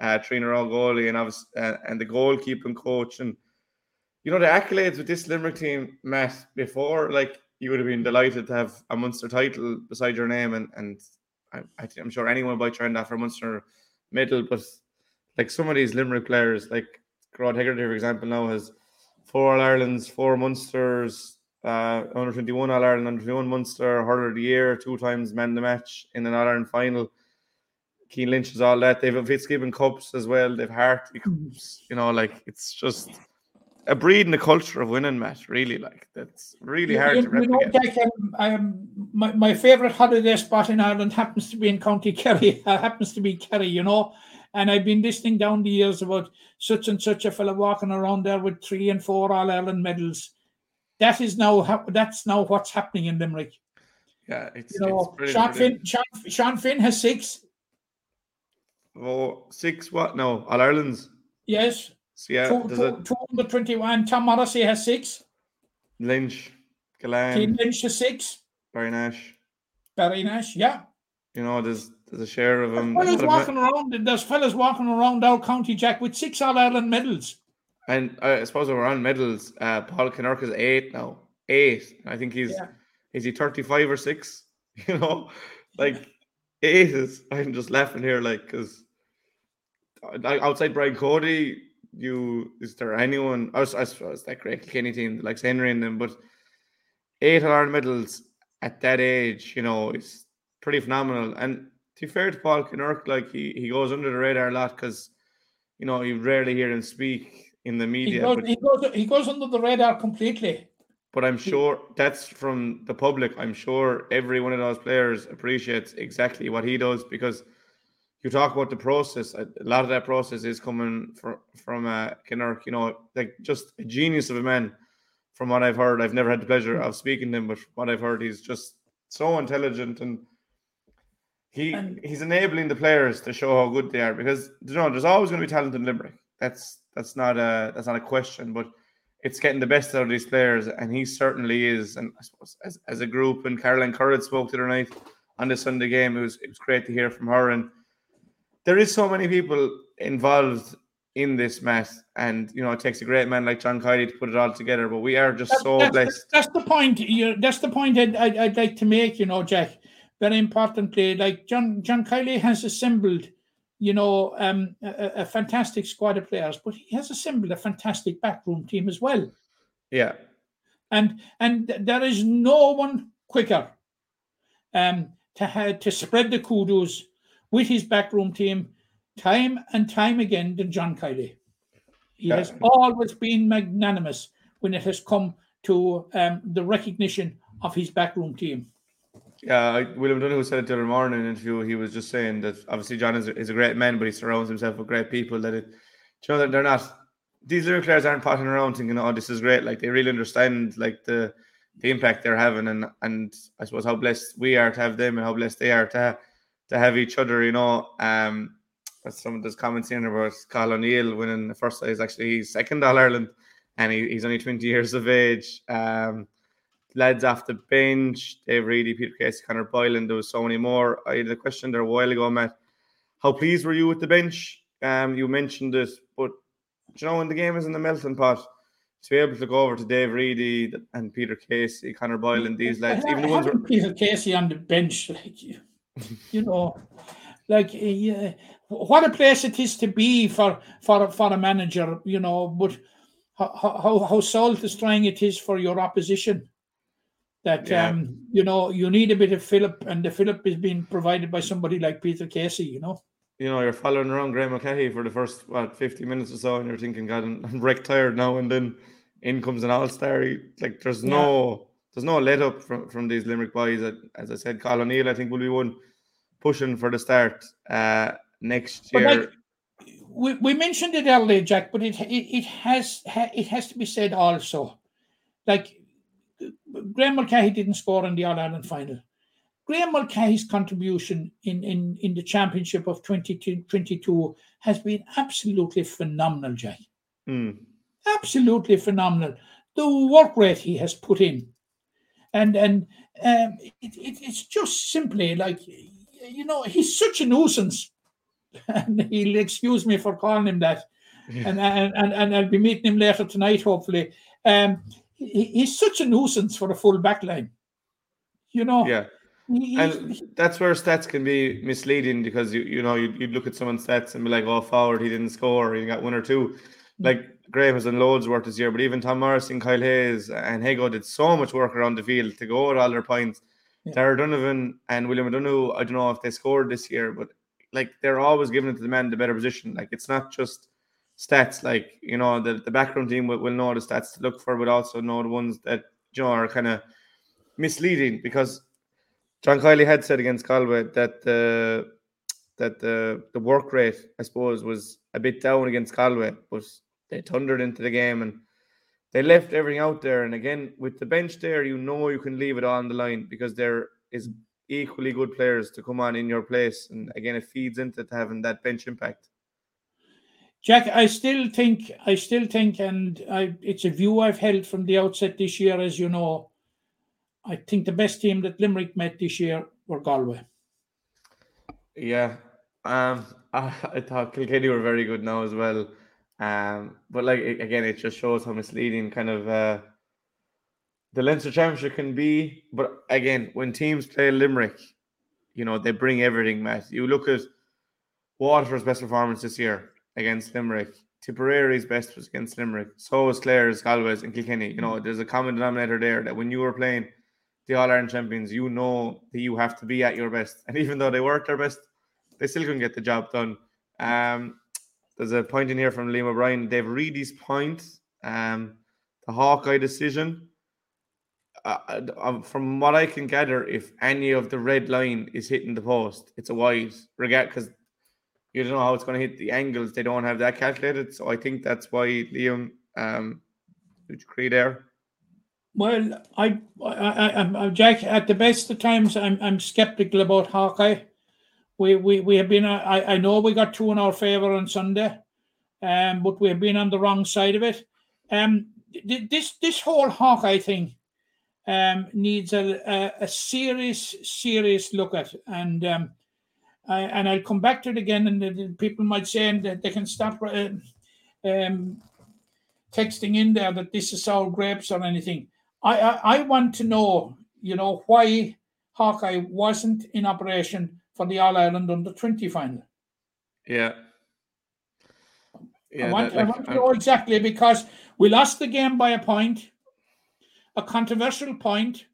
uh, three in a row goalie, and obviously uh, and the goalkeeping coach, and you know the accolades with this Limerick team, Matt. Before, like you would have been delighted to have a Munster title beside your name, and and I, I I'm sure anyone would buy trend after Munster medal, but like some of these Limerick players, like Rod Hegarty, for example, now has four All Irelands, four Munsters, uh, under 21 All Ireland, under 21 Munster, hurler of the year, two times man of the match in an All Ireland final. Cian Lynch is all that. They've a Fitzgibbon Cups as well. They've Harty Cups. You know, like it's just a breed and a culture of winning, Matt. Really, like that's really hard you, to know, replicate. Jack, um, um, my, my favourite holiday spot in Ireland happens to be in County Kerry. <laughs> Uh, happens to be Kerry, you know. And I've been listening down the years about such and such a fella walking around there with three and four All Ireland medals. That is now hap- that's now what's happening in Limerick. Yeah, it's, You know, it's Sean. Finn, Sean, Sean Finn has six. Oh, six what? No, All Ireland's. Yes, So yeah, two, there's two, a two. Tom Morrissey has six. Lynch, Gillane, Lynch has six. Barry Nash. Barry Nash, yeah. You know, there's there's a share of them. Fellas walking around. There's fellas walking around our county, Jack, with six All Ireland medals. And uh, I suppose we're on medals. Uh, Paul Kinnerk is eight now. Eight. I think he's Yeah. is he thirty five or six? <laughs> You know, like eight is. I'm just laughing here, like because outside Brian Cody, you is there anyone? I, was, I that great Kenny team like Henry and them, but eight All Ireland medals at that age, you know, is pretty phenomenal. And to be fair to Paul Kinnerk, like he he goes under the radar a lot because you know you rarely hear him speak in the He media. goes, but he goes, he goes under the radar completely. but I'm sure that's from the public. I'm sure every one of those players appreciates exactly what he does because you talk about the process. A lot of that process is coming from from uh, Kinnerk. You know, like just a genius of a man. From what I've heard, I've never had the pleasure of speaking to him, but from what I've heard, he's just so intelligent and he And- he's enabling the players to show how good they are because you know there's always going to be talent in Limerick. That's that's not a that's not a question, but it's getting the best out of these players, and he certainly is. And I suppose as, as a group, and Caroline Currid spoke the other night on the Sunday game. It was it was great to hear from her. And there is so many people involved in this mess, and you know it takes a great man like John Kiely to put it all together. But we are just so that's, blessed. that's the point. You, that's the point I'd, I'd, I'd like to make. You know, Jack. Very importantly, like John John Kiely has assembled, you know, um, a, a fantastic squad of players, but he has assembled a fantastic backroom team as well. Yeah, and and there is no one quicker um, to ha- to spread the kudos with his backroom team time and time again than John Kiely. He Yeah. has always been magnanimous when it has come to um, the recognition of his backroom team. Yeah, William Donoghue said it the other morning in an interview. He was just saying that obviously John is a, is a great man, but he surrounds himself with great people. That it, you know, they're not these little players aren't potting around thinking, "Oh, this is great." Like they really understand like the the impact they're having, and and I suppose how blessed we are to have them, and how blessed they are to to have each other. You know, um, that's some of those comments in about Cathal O'Neill winning the first. He's actually second All Ireland, and he, he's only twenty years of age. Um, lads off the bench, Dave Reidy, Peter Casey, Conor Boylan. There was so many more. I had a question there a while ago, Matt. How pleased were you with the bench? Um, you mentioned it, but do you know when the game is in the melting pot, to be able to go over to Dave Reidy and Peter Casey, Conor Boylan, these lads, even the ones Having Peter Casey on the bench, like you, you know, like uh, what a place it is to be for for for a manager, you know. But how how, how soul destroying it is for your opposition. That Yeah. um, you know, you need a bit of Philip, and the Philip is being provided by somebody like Peter Casey. You know, you know, you're following around Graham O'Cahey for the first what 50 minutes or so, and you're thinking, God, I'm, I'm wrecked tired now, and then in comes an all-star. Like there's no there's no let up from, from these Limerick boys. As I said, Cathal O'Neill, I think will be one pushing for the start uh next year. we, we mentioned it earlier, Jack, but it it, it has ha, it has to be said also. Like Graeme Mulcahy didn't score in the All Ireland final. Graeme Mulcahy's contribution in, in, in the championship of 2022 has been absolutely phenomenal, Jack. Mm. Absolutely phenomenal. The work rate he has put in. And and um, it, it, it's just simply like, you know, he's such a nuisance. <laughs> And he'll excuse me for calling him that. And, and, and, and I'll be meeting him later tonight, hopefully. Um, he, he's such a nuisance for the full back line. You know, Yeah. He- And that's where stats can be misleading because you you know you you look at someone's stats and be like, oh, forward he didn't score, he got one or two. Mm. Like Graeme has done loads work this year, but even Tom Morrissey, Kyle Hayes, and Hago did so much work around the field to go with all their points. Yeah. Darragh Donovan and William O'Donoghue, I don't know if they scored this year, but like they're always giving it to the man in the better position. Like it's not just stats. Like you know, the, the background team will, will know the stats to look for, but also know the ones that you know are kind of misleading because John Kiely had said against Galway that the that the the work rate, I suppose, was a bit down against Galway, but they thundered into the game and they left everything out there. And again, with the bench there, you know you can leave it on the line because there is equally good players to come on in your place. And again, it feeds into having that bench impact. Jack, I still think, I still think, and I, it's a view I've held from the outset this year, as you know. I think the best team that Limerick met this year were Galway. Yeah. Um <laughs> I, I thought Kilkenny were very good now as well. Um but like again it just shows how misleading kind of uh the Leinster Championship can be. But again, when teams play Limerick, you know, they bring everything, Matt. You look at Waterford's best performance this year against Limerick. Tipperary's best was against Limerick. So was Clare's, Galway's, and Kilkenny. You know, there's a common denominator there that when you were playing the All Ireland champions, you know that you have to be at your best. And even though they weren't their best, they still couldn't get the job done. Um, there's a point in here from Liam O'Brien. They've read these points. Um, the Hawkeye decision. Uh, uh, from what I can gather, if any of the red line is hitting the post, it's a wide. Regard because you don't know how it's going to hit the angles. They don't have that calculated. So I think that's why Liam. Um, would you agree there? Well, I, I, I, Jack. At the best of times, I'm, I'm skeptical about Hawkeye. We, we, we have been. I, I know we got two in our favour on Sunday, um, but we have been on the wrong side of it. Um, this this whole Hawkeye thing, um, needs a, a, a serious serious look at, and um, I, and I'll come back to it again. And the, the people might say and that they can stop. Uh, um, texting in there that this is sour grapes or anything. I, I, I want to know, you know, why Hawkeye wasn't in operation for the All Ireland under 20 final. Yeah. I want, that- I want to know exactly because we lost the game by a point, a controversial point.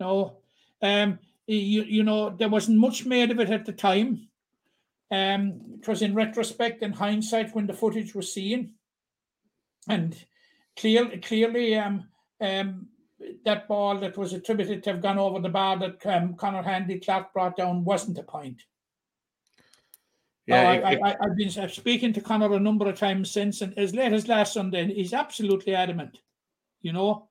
No, um, you you know there wasn't much made of it at the time. Um, it was in retrospect and hindsight when the footage was seen, and clear, clearly, um, um, that ball that was attributed to have gone over the bar that um, Connor Handy Clark brought down wasn't a point. yeah, Oh, it- I, I, I've been speaking to Connor a number of times since, and as late as last Sunday, he's absolutely adamant, you know.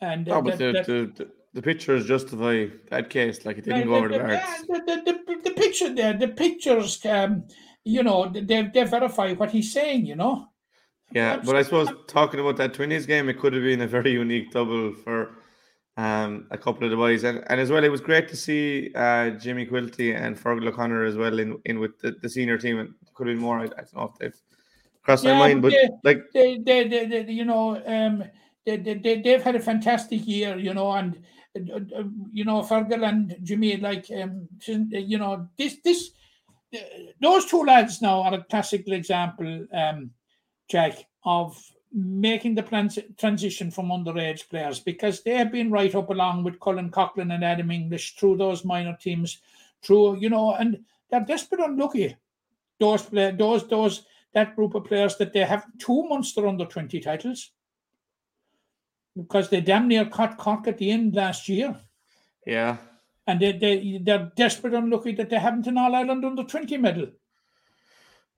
And No, uh, but that- the, that- the, the, the pictures justify that case. Like it didn't the- go over the the, bars. the, the, the, the picture there, the pictures, um, you know, they, they verify what he's saying, you know. Yeah, but I suppose talking about that twenties game, it could have been a very unique double for um, a couple of the boys, and, and as well, it was great to see uh, Jimmy Quilty and Fergal O'Connor as well in, in with the, the senior team. And could have been more. I, I don't know if they've crossed Yeah, my mind, but but like they, they, they, they you know, um, they, they, they, they've had a fantastic year, you know, and you know, Fergal and Jimmy, like, um, you know, this, this, uh, those two lads now are a classical example, um, Jack, of making the plans, transition from underage players because they have been right up along with Colin Coughlan and Adam English through those minor teams, through you know, and they're desperate unlucky. Those play, those those that group of players that they have two Munster under twenty titles because they damn near caught Cork at the end last year, yeah, and they they they're desperate and lucky that they haven't an All Ireland under twenty medal.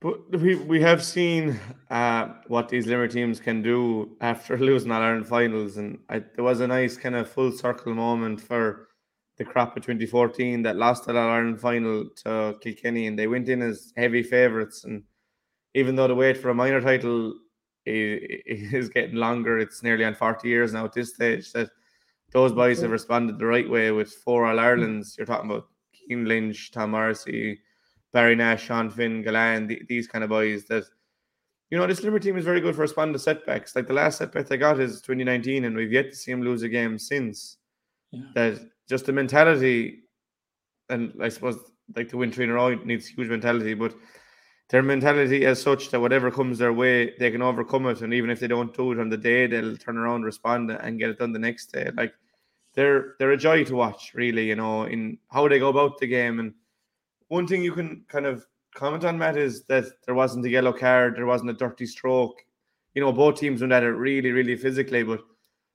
But we we have seen uh, what these Limerick teams can do after <laughs> losing All Ireland finals, and I, there was a nice kind of full circle moment for the crop of 2014 that lost that All Ireland final to Kilkenny, and they went in as heavy favourites. And even though the wait for a minor title i- i- is getting longer, it's nearly on 40 years now at this stage. That those mm-hmm. boys have responded the right way with four All mm-hmm. Irelands. You're talking about Cian Lynch, Tom Morrissey. Barry Nash, Sean Finn, Gillane, th- these kind of boys that, you know, this Limerick team is very good for responding to setbacks. Like the last setback they got is 2019, and we've yet to see them lose a game since. Yeah. That just the mentality and I suppose like to win three in a row needs huge mentality, but their mentality is such that whatever comes their way, they can overcome it. And even if they don't do it on the day, they'll turn around, respond, and get it done the next day. Like they're they're a joy to watch, really. You know, in how they go about the game. And one thing you can kind of comment on, Matt, is that there wasn't a yellow card, there wasn't a dirty stroke. You know, both teams went at it really, really physically. But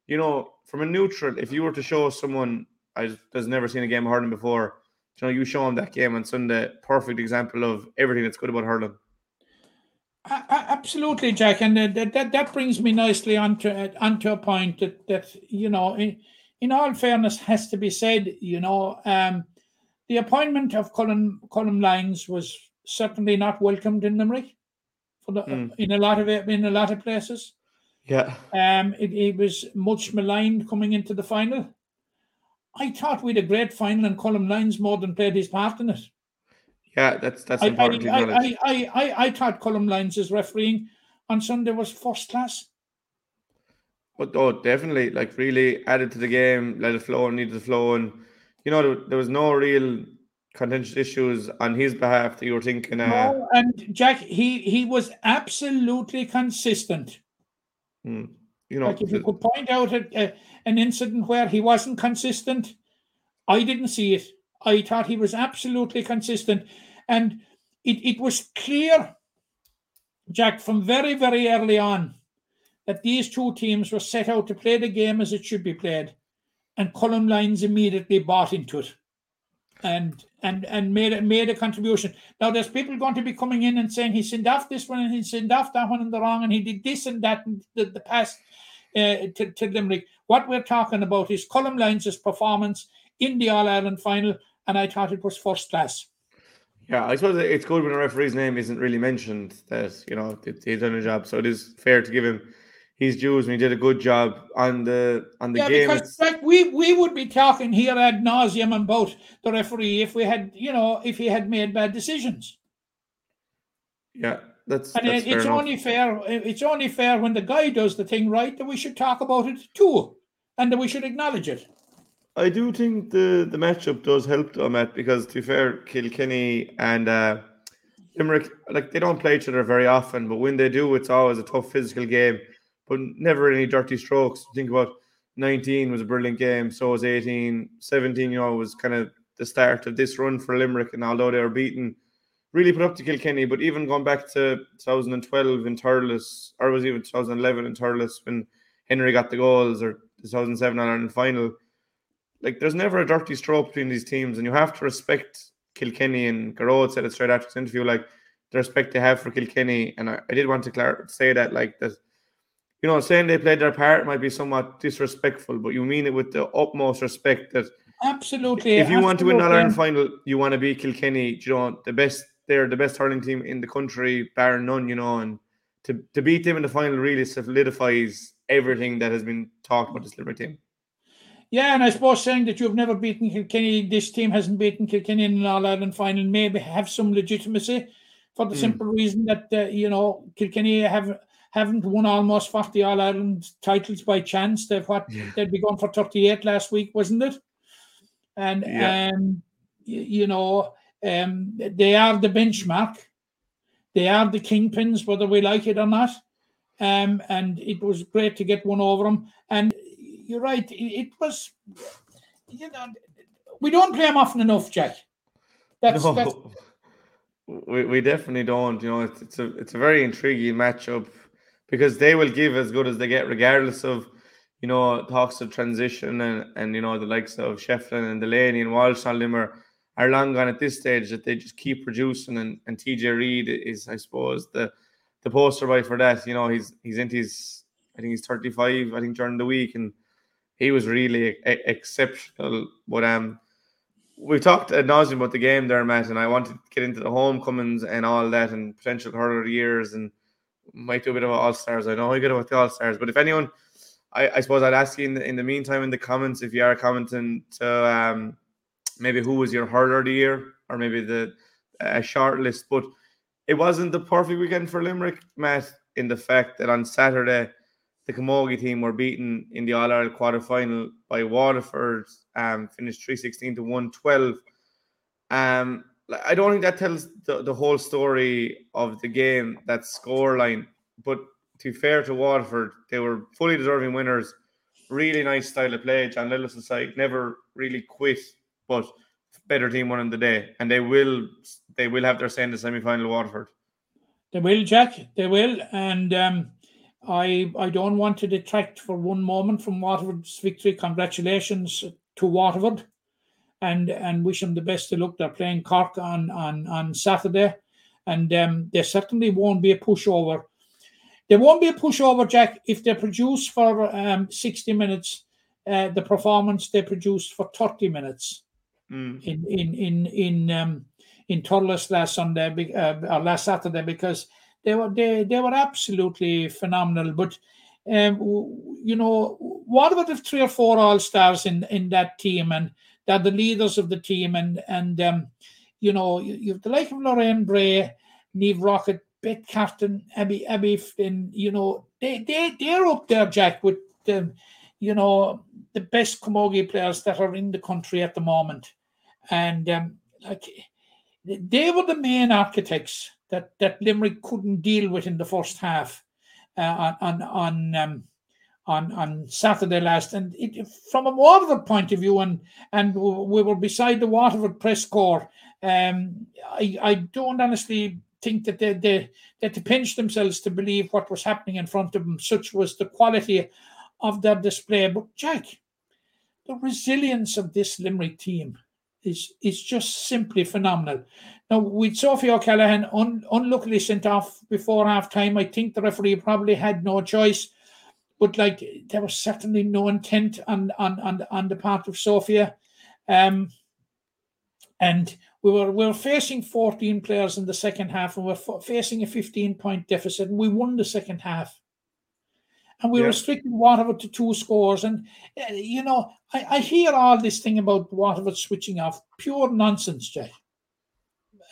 you know, from a neutral, if you were to show someone I has never seen a game of hurling before you know, you show them that game on Sunday. Perfect example of everything that's good about hurling. Absolutely, Jack, and that that, that brings me nicely onto onto a point that that you know, in, in all fairness, has to be said. You know, um, the appointment of Colm Colm Lyons was certainly not welcomed in Limerick, for the mm. in a lot of it in a lot of places. Yeah, um, it, it was much maligned coming into the final. I thought we had a great final and Colm Lyons more than played his part in it. Yeah, that's that's I, important. I, I, I, I, I thought Colm Lyons' refereeing on Sunday was first class. But oh, definitely, like really added to the game, let it flow, and needed to flow, and you know there, there, was no real contentious issues on his behalf that you were thinking. Uh, no, and Jack, he he was absolutely consistent. Hmm you know, like if you could point out a, a, an incident where he wasn't consistent, I didn't see it. I thought he was absolutely consistent, and it, it was clear, Jack, from very very early on, that these two teams were set out to play the game as it should be played, and Colm Lyons immediately bought into it and and and made made a contribution. Now there's people going to be coming in and saying he signed off this one and he signed off that one in the wrong and he did this and that in the, the past uh, to, to Limerick. What we're talking about is Colm Lyons' performance in the All Ireland final, and I thought it was first class. Yeah, I suppose it's good when a referee's name isn't really mentioned that you know he's done a job, so it is fair to give him his dues and he did a good job on the on the yeah, game. Because like we we would be talking here ad nauseum about the referee if we had you know if he had made bad decisions. Yeah, that's and that's it's only fair. It's only fair when the guy does the thing right that we should talk about it too, and we should acknowledge it. I do think the the matchup does help though, Matt, because to be fair, Kilkenny and uh, Limerick, like they don't play each other very often, but when they do, it's always a tough physical game but never any dirty strokes. Think about 19 was a brilliant game. So was 18. 17, you know, was kind of the start of this run for Limerick. And although they were beaten, really put up to Kilkenny. But even going back to 2012 in Thurles, or was even 2011 in Thurles when Henry got the goals, or 2007 Ireland final, like there's never a dirty stroke between these teams. And you have to respect Kilkenny. And Gearóid said it straight after his interview, like the respect they have for Kilkenny. And I, I did want to clar- say that, like, that you know, saying they played their part might be somewhat disrespectful, but you mean it with the utmost respect that absolutely. If you absolutely. want to win the Ireland final, you want to be Kilkenny, you know, the best they're the best hurling team in the country, bar none, you know, and to, to beat them in the final really solidifies everything that has been talked about this Limerick team. Yeah, and I suppose saying that you've never beaten Kilkenny, this team hasn't beaten Kilkenny in an All Ireland final, maybe have some legitimacy for the mm. simple reason that uh, you know Kilkenny have haven't won almost 40 All Ireland titles by chance. They've what yeah. they'd be going for 38 last week, wasn't it? And yeah. um, you, you know, um, they are the benchmark. They are the kingpins, whether we like it or not. Um, and it was great to get one over them. And you're right, it, was, you know, we don't play them often enough, Jack. That's, no, that's we, we definitely don't. You know, it's, it's a it's a very intriguing matchup because they will give as good as they get, regardless of you know talks of transition and and you know the likes of Shefflin and Delaney and Walsh and Limmer are long gone at this stage that they just keep producing and, and TJ Reid is I suppose the the poster boy for that. You know he's he's into his I think he's 35 I think during the week and he was really exceptional. But um we talked ad nauseum about the game there, Matt, and I wanted to get into the homecomings and all that and potential hurler years and might do a bit of all stars. I know I get about the all stars, but if anyone, I, I suppose I'd ask you in the, in the meantime in the comments if you are commenting to um, maybe who was your hurler of the year or maybe the a short list. But it wasn't the perfect weekend for Limerick, Matt, in the fact that on Saturday the Camogie team were beaten in the All Ireland quarter final by Waterford, um, finished 316 to 112. Um, I don't think that tells the, the whole story of the game, that score line. But to fair to Waterford, they were fully deserving winners. Really nice style of play. John Lillis' side never really quit, but better team won in the day, and they will they will have their say in the semi final. Waterford. They will, Jack. They will, and um, I I don't want to detract for one moment from Waterford's victory. Congratulations to Waterford, and and wish them the best of luck. They're playing Cork on on on Saturday, and um, there certainly won't be a pushover. There won't be a pushover, Jack, if they produce for um, sixty minutes uh, the performance they produced for thirty minutes Mm. in in in in um, in Thurles last Sunday uh, or last Saturday because they were they they were absolutely phenomenal. But um, you know, what about the three or four all stars in in that team and they're the leaders of the team and and um, you know you, you've the like of Lorraine Bray, Niamh Rockett, Beth Carton, Abby Abby Flynn. You know they they they're up there, Jack, with the you know the best camogie players that are in the country at the moment and um, like they were the main architects that that Limerick couldn't deal with in the first half uh, on on um, on on Saturday last. And it, from a Waterford point of view, and and we were beside the Waterford press corps. Um, I I don't honestly think that they, they that they pinched themselves to believe what was happening in front of them. Such was the quality of their display. But Jack, the resilience of this Limerick team is is just simply phenomenal. Now, with Sophie O'Callaghan un, unluckily sent off before half time, I think the referee probably had no choice. But like there was certainly no intent on on on, on the part of Sophia. Um, and we were we were facing 14 players in the second half, and we we're facing a 15 point deficit, and we won the second half. And we Yeah. restricted Waterford to two scores. And, uh, you know, I, I hear all this thing about Waterford switching off. Pure nonsense, Jay.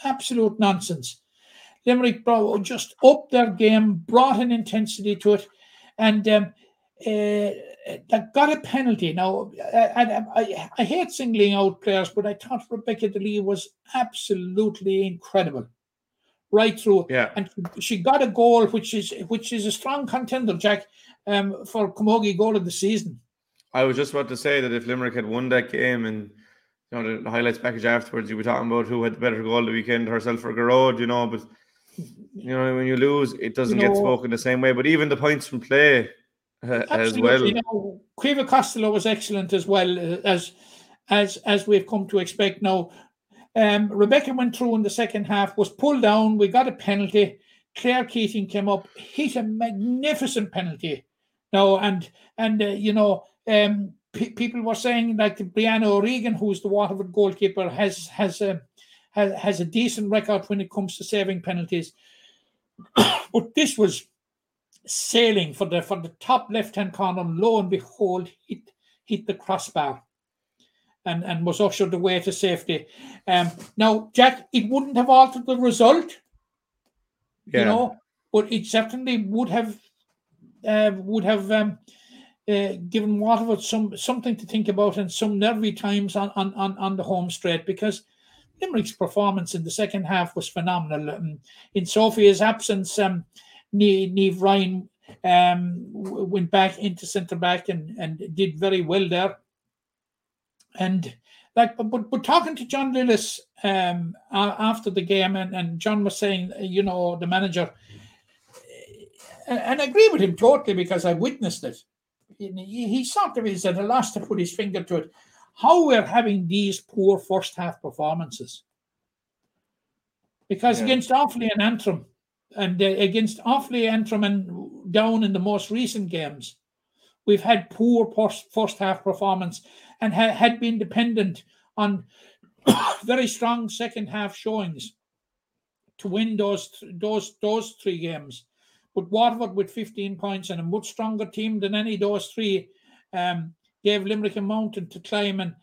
Absolute nonsense. Limerick brought, just upped their game, brought an intensity to it, and um, uh, they got a penalty. Now, I, I, I, I hate singling out players, but I thought Rebecca DeLee was absolutely incredible right through. Yeah. And she got a goal, which is which is a strong contender, Jack, um, for Camogie goal of the season. I was just about to say that if Limerick had won that game and you know the highlights package afterwards, you were talking about who had the better goal of the weekend, herself or Gearóid, you know. But you know when you lose, it doesn't You get spoken the same way. But even the points from play uh, as well. You know, Caoimhe Costello was excellent as well uh, as as as we've come to expect now. Um, Rebecca went through in the second half, was pulled down. We got a penalty. Claire Keating came up, hit a magnificent penalty. Now and and uh, you know um, pe- people were saying like Brianna O'Regan, who's the Waterford goalkeeper, has has a has, has a decent record when it comes to saving penalties. <coughs> but this was sailing for the for the top left hand corner. Lo and behold, hit hit the crossbar, and and was ushered away to safety. Um, now, Jack, it wouldn't have altered the result, Yeah. you know, but it certainly would have uh, would have um, uh, given Waterford some something to think about and some nervy times on on on, on the home straight because. Limerick's performance in the second half was phenomenal. Um, in Sophia's absence, um, Ne- Neve Ryan um, went back into centre back and, and did very well there. And like, but but, talking to John Lillis um, after the game, and, and John was saying, you know, the manager, and I agree with him totally because I witnessed it. He, he sort of is at a loss to put his finger to it. How we're having these poor first half performances. Because Yeah. against Offaly and Antrim, and uh, against Offaly, Antrim, and down in the most recent games, we've had poor post, first half performance and ha- had been dependent on <coughs> very strong second half showings to win those those those three games. But Waterford with 15 points and a much stronger team than any of those three um, gave Limerick a mountain to climb. And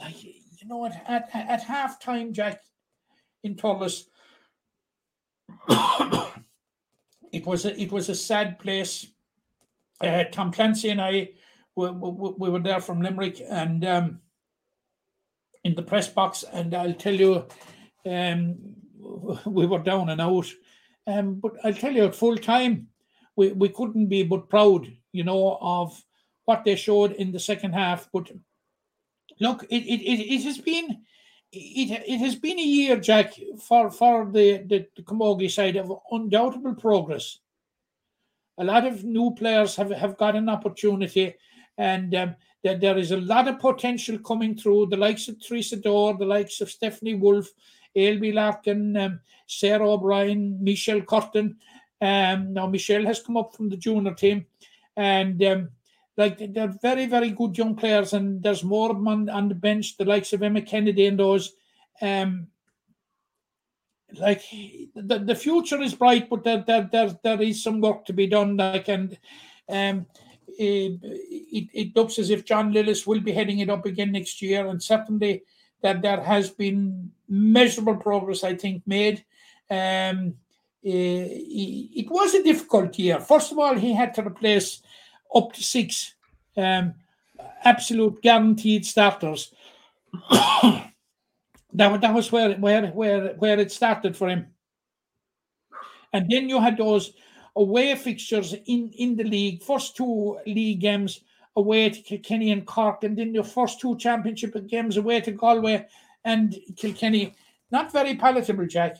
like you know, at at, at half time, Jack in Thurles, <coughs> it was a, it was a sad place. Uh, Tom Clancy and I we, we, we were there from Limerick, and um, in the press box, and I'll tell you, um, <laughs> we were down and out. Um, but I'll tell you, full time, we, we couldn't be but proud, you know, of what they showed in the second half. But look, it it, it, it has been it, it has been a year, Jack, for, for the, the, the Camogie side of undoubtable progress. A lot of new players have, have got an opportunity, and um, that there is a lot of potential coming through. The likes of Teresa Dore, the likes of Stephanie Wolf, Ailbhe Larkin, um, Sarah O'Brien, Michelle Curtin. Um, now Michelle has come up from the junior team, and um, like they're very, very good young players, and there's more of them on, on the bench, the likes of Emma Kennedy and those. Um, like the, the future is bright, but there, there there there is some work to be done. Like and um, it, it, it looks as if John Lillis will be heading it up again next year, and certainly that there has been measurable progress, I think, made. Um, it, it was a difficult year. First of all, he had to replace up to six um, absolute guaranteed starters. <coughs> that, that was where, where, where, where it started for him. And then you had those away fixtures in, in the league, first two league games away to Kilkenny and Cork, and then your first two championship games away to Galway and Kilkenny. Not very palatable, Jack.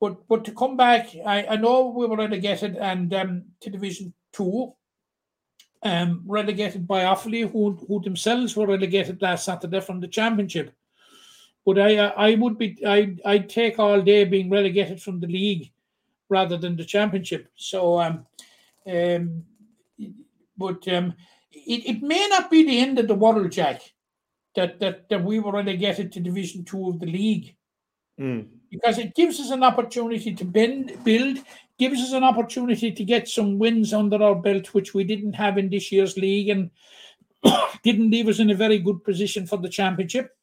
But but to come back, I, I know we were relegated and um, to Division Two, um, relegated by Offaly, who who themselves were relegated last Saturday from the championship. But I I would be I I'd take all day being relegated from the league rather than the championship. So um um but um it, it may not be the end of the world, Jack, that that, that we were relegated to get into Division Two of the league. Mm. Because it gives us an opportunity to bend, build, gives us an opportunity to get some wins under our belt, which we didn't have in this year's league, and <coughs> didn't leave us in a very good position for the championship.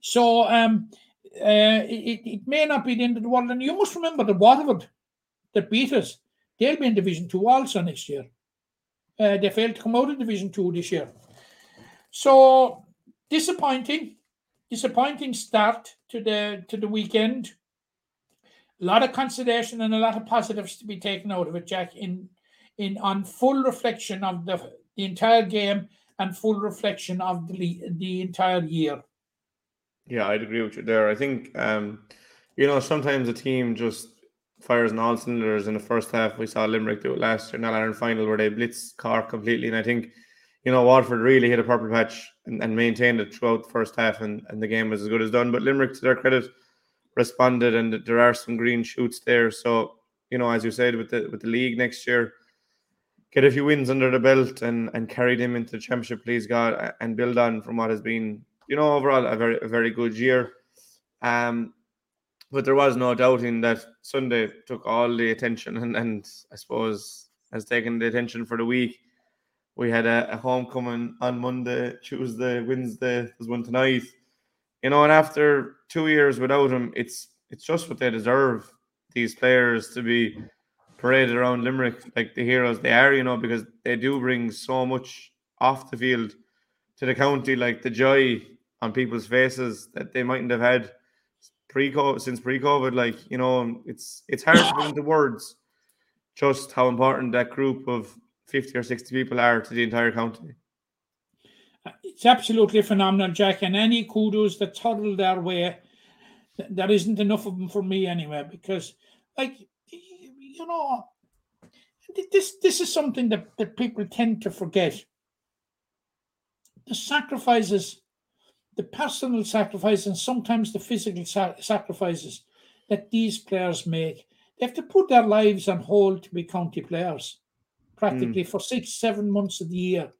So um, uh, it, it may not be the end of the world. And you must remember that Waterford that beat us. They'll be in Division Two also next year. Uh, they failed to come out of Division Two this year. So disappointing, disappointing start to the to the weekend a lot of consideration and a lot of positives to be taken out of it, Jack, in in on full reflection of the, the entire game and full reflection of the the entire year. Yeah, I'd agree with you there. I think um, you know, sometimes a team just fires on all cylinders in the first half. We saw Limerick do it last year in Ireland final where they blitzed Cork completely. And I think, you know, Waterford really hit a purple patch and, and maintained it throughout the first half and, and the game was as good as done. But Limerick, to their credit, responded, and there are some green shoots there. So you know, as you said, with the with the league next year, get a few wins under the belt and and carry them into the championship, please God, and build on from what has been, you know, overall a very a very good year. Um, but there was no doubting that Sunday took all the attention, and and I suppose has taken the attention for the week. We had a, a homecoming on Monday, Tuesday, Wednesday. There's one tonight you know, and after two years without him, it's it's just what they deserve. These players to be paraded around Limerick like the heroes they are, you know, because they do bring so much off the field to the county, like the joy on people's faces that they mightn't have had pre-COVID since pre-COVID. Like you know, it's it's hard to put into words just how important that group of fifty or sixty people are to the entire county it's absolutely phenomenal, Jack. And any kudos that toddle their way, there isn't enough of them for me anyway. Because, like, you know, this this is something that, that people tend to forget. The sacrifices, the personal sacrifice and sometimes the physical sa- sacrifices that these players make. They have to put their lives on hold to be county players, practically mm. for six, seven months of the year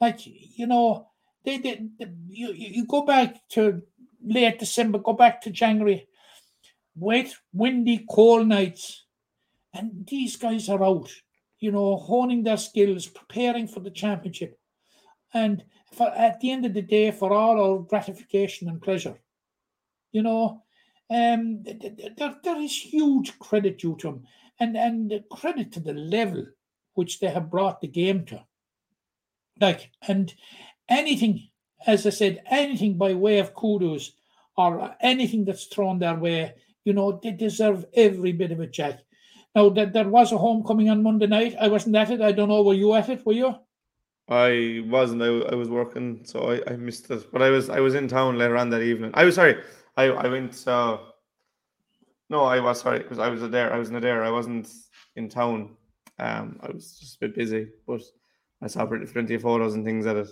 like you know, they did. You you go back to late December, go back to January, wet, windy, cold nights, and these guys are out. You know, honing their skills, preparing for the championship, and for at the end of the day, for all our gratification and pleasure. You know, um, there, there is huge credit due to them, and and credit to the level which they have brought the game to like and anything as I said, anything by way of kudos or anything that's thrown their way, you know, they deserve every bit of it, Jack. Now, that there was a homecoming on Monday night. I wasn't at it. I don't know. Were you at it? Were you? I wasn't. I, I was working, so I, I missed it. But I was I was in town later on that evening. I was sorry. I I went. Uh, no, I was sorry because I was there. I was in there. I wasn't in town. Um, I was just a bit busy, but I saw pretty- plenty of photos and things at it.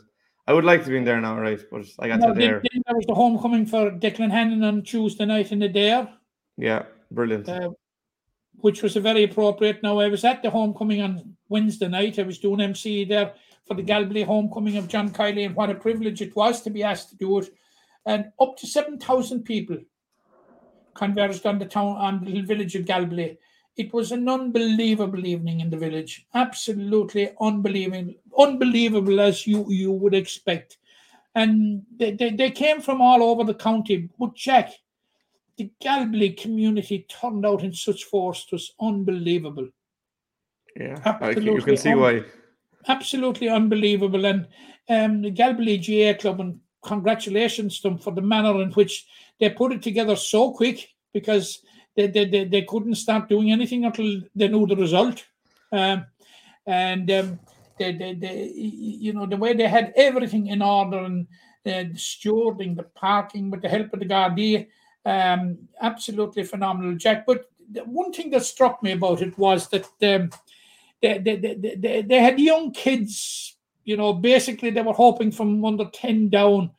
I would like to be in there now, right? But I got No, to there. there was the homecoming for Declan Hannon on Tuesday night in the Dare. Yeah, brilliant. uh, which was a very appropriate. Now, I was at the homecoming on Wednesday night. I was doing MC there for the Galbally homecoming of John Kiely, and what a privilege it was to be asked to do it. And up to 7,000 people converged on the town, on the little village of Galbally. It was an unbelievable evening in the village. Absolutely unbelievable, unbelievable as you, you would expect. And they, they, they came from all over the county. But Jack, the Galbally community turned out in such force. It was unbelievable. yeah, I can, you can see why. Absolutely unbelievable. And um, the Galbally GAA Club, and congratulations to them for the manner in which they put it together so quick because they, they, they, they couldn't start doing anything until they knew the result. Um, and um, they, they, they, you know, the way they had everything in order and uh, the stewarding, the parking with the help of the Gardaí, um, absolutely phenomenal, Jack. But one thing that struck me about it was that um, they, they, they, they, they had young kids, you know, basically they were hoping from under 10 down,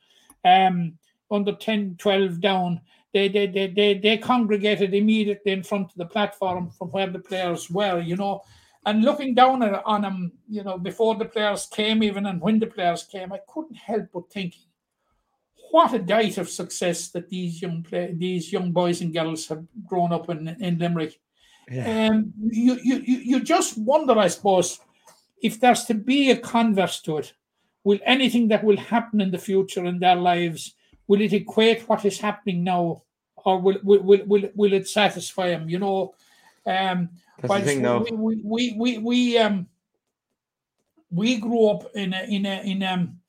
um, under 10, 12 down. They, they, they, they, they congregated immediately in front of the platform from where the players were, you know, and looking down at, on them, you know, before the players came, even and when the players came, I couldn't help but thinking, what a diet of success that these young play, these young boys and girls have grown up in in Limerick. Um, you, you you you just wonder, I suppose, if there's to be a converse to it, will anything that will happen in the future in their lives will it equate what is happening now, or will will will, will, will it satisfy them? You know, um, That's the thing we, we, we, we, we um we grew up in a in a in um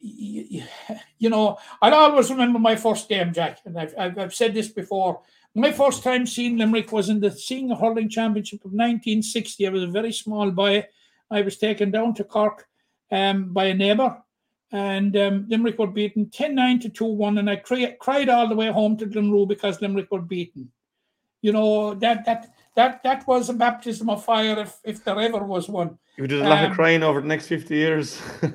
you know I'll always remember my first game, Jack, and I've I've, I've said this before. My first time seeing Limerick was in the Senior Hurling Championship of 1960. I was a very small boy. I was taken down to Cork um, by a neighbour, and um, Limerick were beaten 10 9 to 2 1. And I cri- cried all the way home to Glenroe because Limerick were beaten. You know, that that that that was a baptism of fire if, if there ever was one. You did a lot Um, of crying over the next 50 years. <laughs>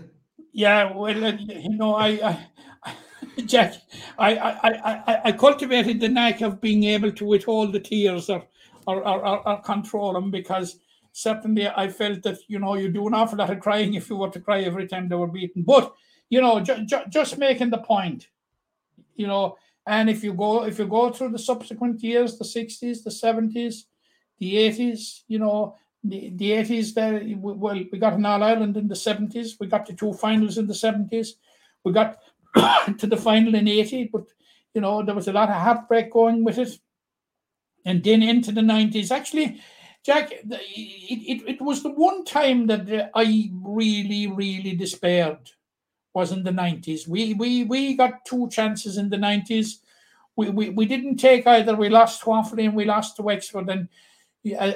Yeah, well, uh, you know, I, I <laughs> Jack, I, I, I, I- cultivated the knack of being able to withhold the tears or, or, or, or, control them because certainly I felt that you know you do an awful lot of crying if you were to cry every time they were beaten. But you know, ju- ju- just making the point, you know, and if you go if you go through the subsequent years, the sixties, the seventies, the eighties, you know, the the eighties there. Well, we got an All Ireland in the seventies. We got the two finals in the seventies. We got <coughs> to the final in eighty, but you know there was a lot of heartbreak going with it. And then into the nineties, actually, Jack, it, it, it was the one time that uh, I really, really despaired was in the nineties. We we we got two chances in the nineties. We, we we didn't take either. We lost to Offaly and we lost to Wexford. And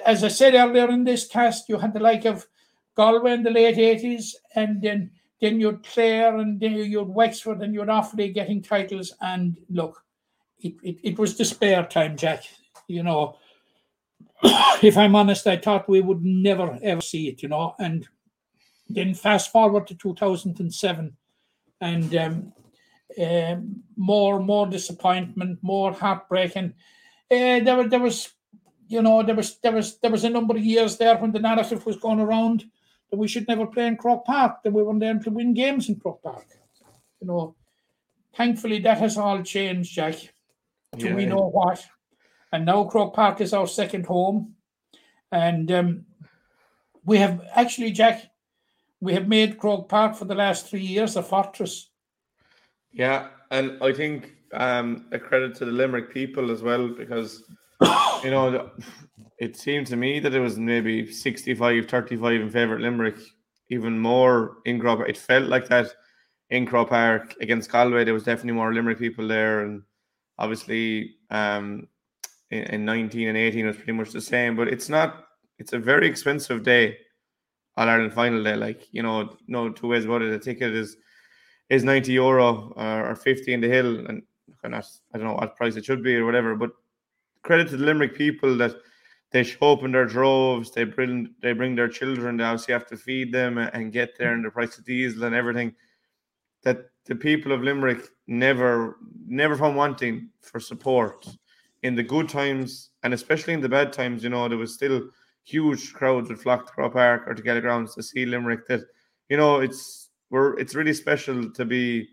as I said earlier in this cast, you had the like of Galway in the late eighties, and then then you'd Clare and then you'd Wexford and you'd Offaly getting titles. And look, it, it, it was despair time, Jack. You know, <coughs> if I'm honest, I thought we would never ever see it. You know, and then fast forward to 2007, and um, um, more more disappointment, more heartbreaking. Uh, there, were- there was, you know, there was there was there was a number of years there when the narrative was going around that we should never play in Croke Park, that we weren't able to win games in Croke Park. You know, thankfully that has all changed, Jack. Do we know what? And now Croke Park is our second home, and um, we have actually, Jack, we have made Croke Park for the last three years a fortress. Yeah, and I think um, a credit to the Limerick people as well because you know the- it seemed to me that it was maybe 65 35 in favour of Limerick, even more in Grub. It felt like that in Croke Park against Galway. There was definitely more Limerick people there, and obviously um, in, in 19 and 18 it was pretty much the same. But it's not. It's a very expensive day, All Ireland final day. Like you know, no two ways about it. A ticket is is 90 euro or, or 50 in the hill, and not, I don't know what price it should be or whatever. But credit to the Limerick people that they show up in their droves. They bring they bring their children. They obviously have to feed them and get there, and the price of diesel and everything. That the people of Limerick never never found wanting for support in the good times and especially in the bad times. You know there was still huge crowds would flock to Croke Park or to Gaelic Grounds to see Limerick. That you know it's we're it's really special to be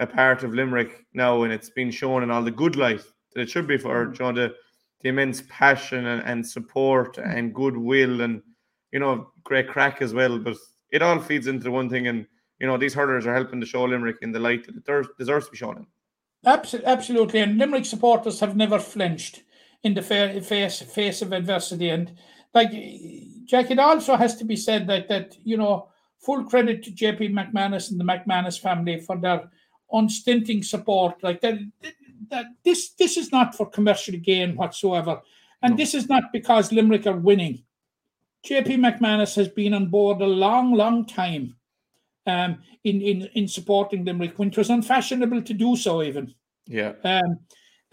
a part of Limerick now, and it's been shown in all the good light that it should be for mm. you know the the immense passion and, and support mm. and goodwill and you know great crack as well. But it all feeds into one thing, and you know these hurlers are helping to show Limerick in the light that it deserves to be shown in. Absolutely, absolutely, and Limerick supporters have never flinched in the face face of adversity, and like Jack, it also has to be said that that you know full credit to JP McManus and the McManus family for their unstinting support. Like that, that this this is not for commercial gain whatsoever, and no. this is not because Limerick are winning. JP McManus has been on board a long, long time um, in, in, in supporting Limerick when it was unfashionable to do so, even. Yeah. Um,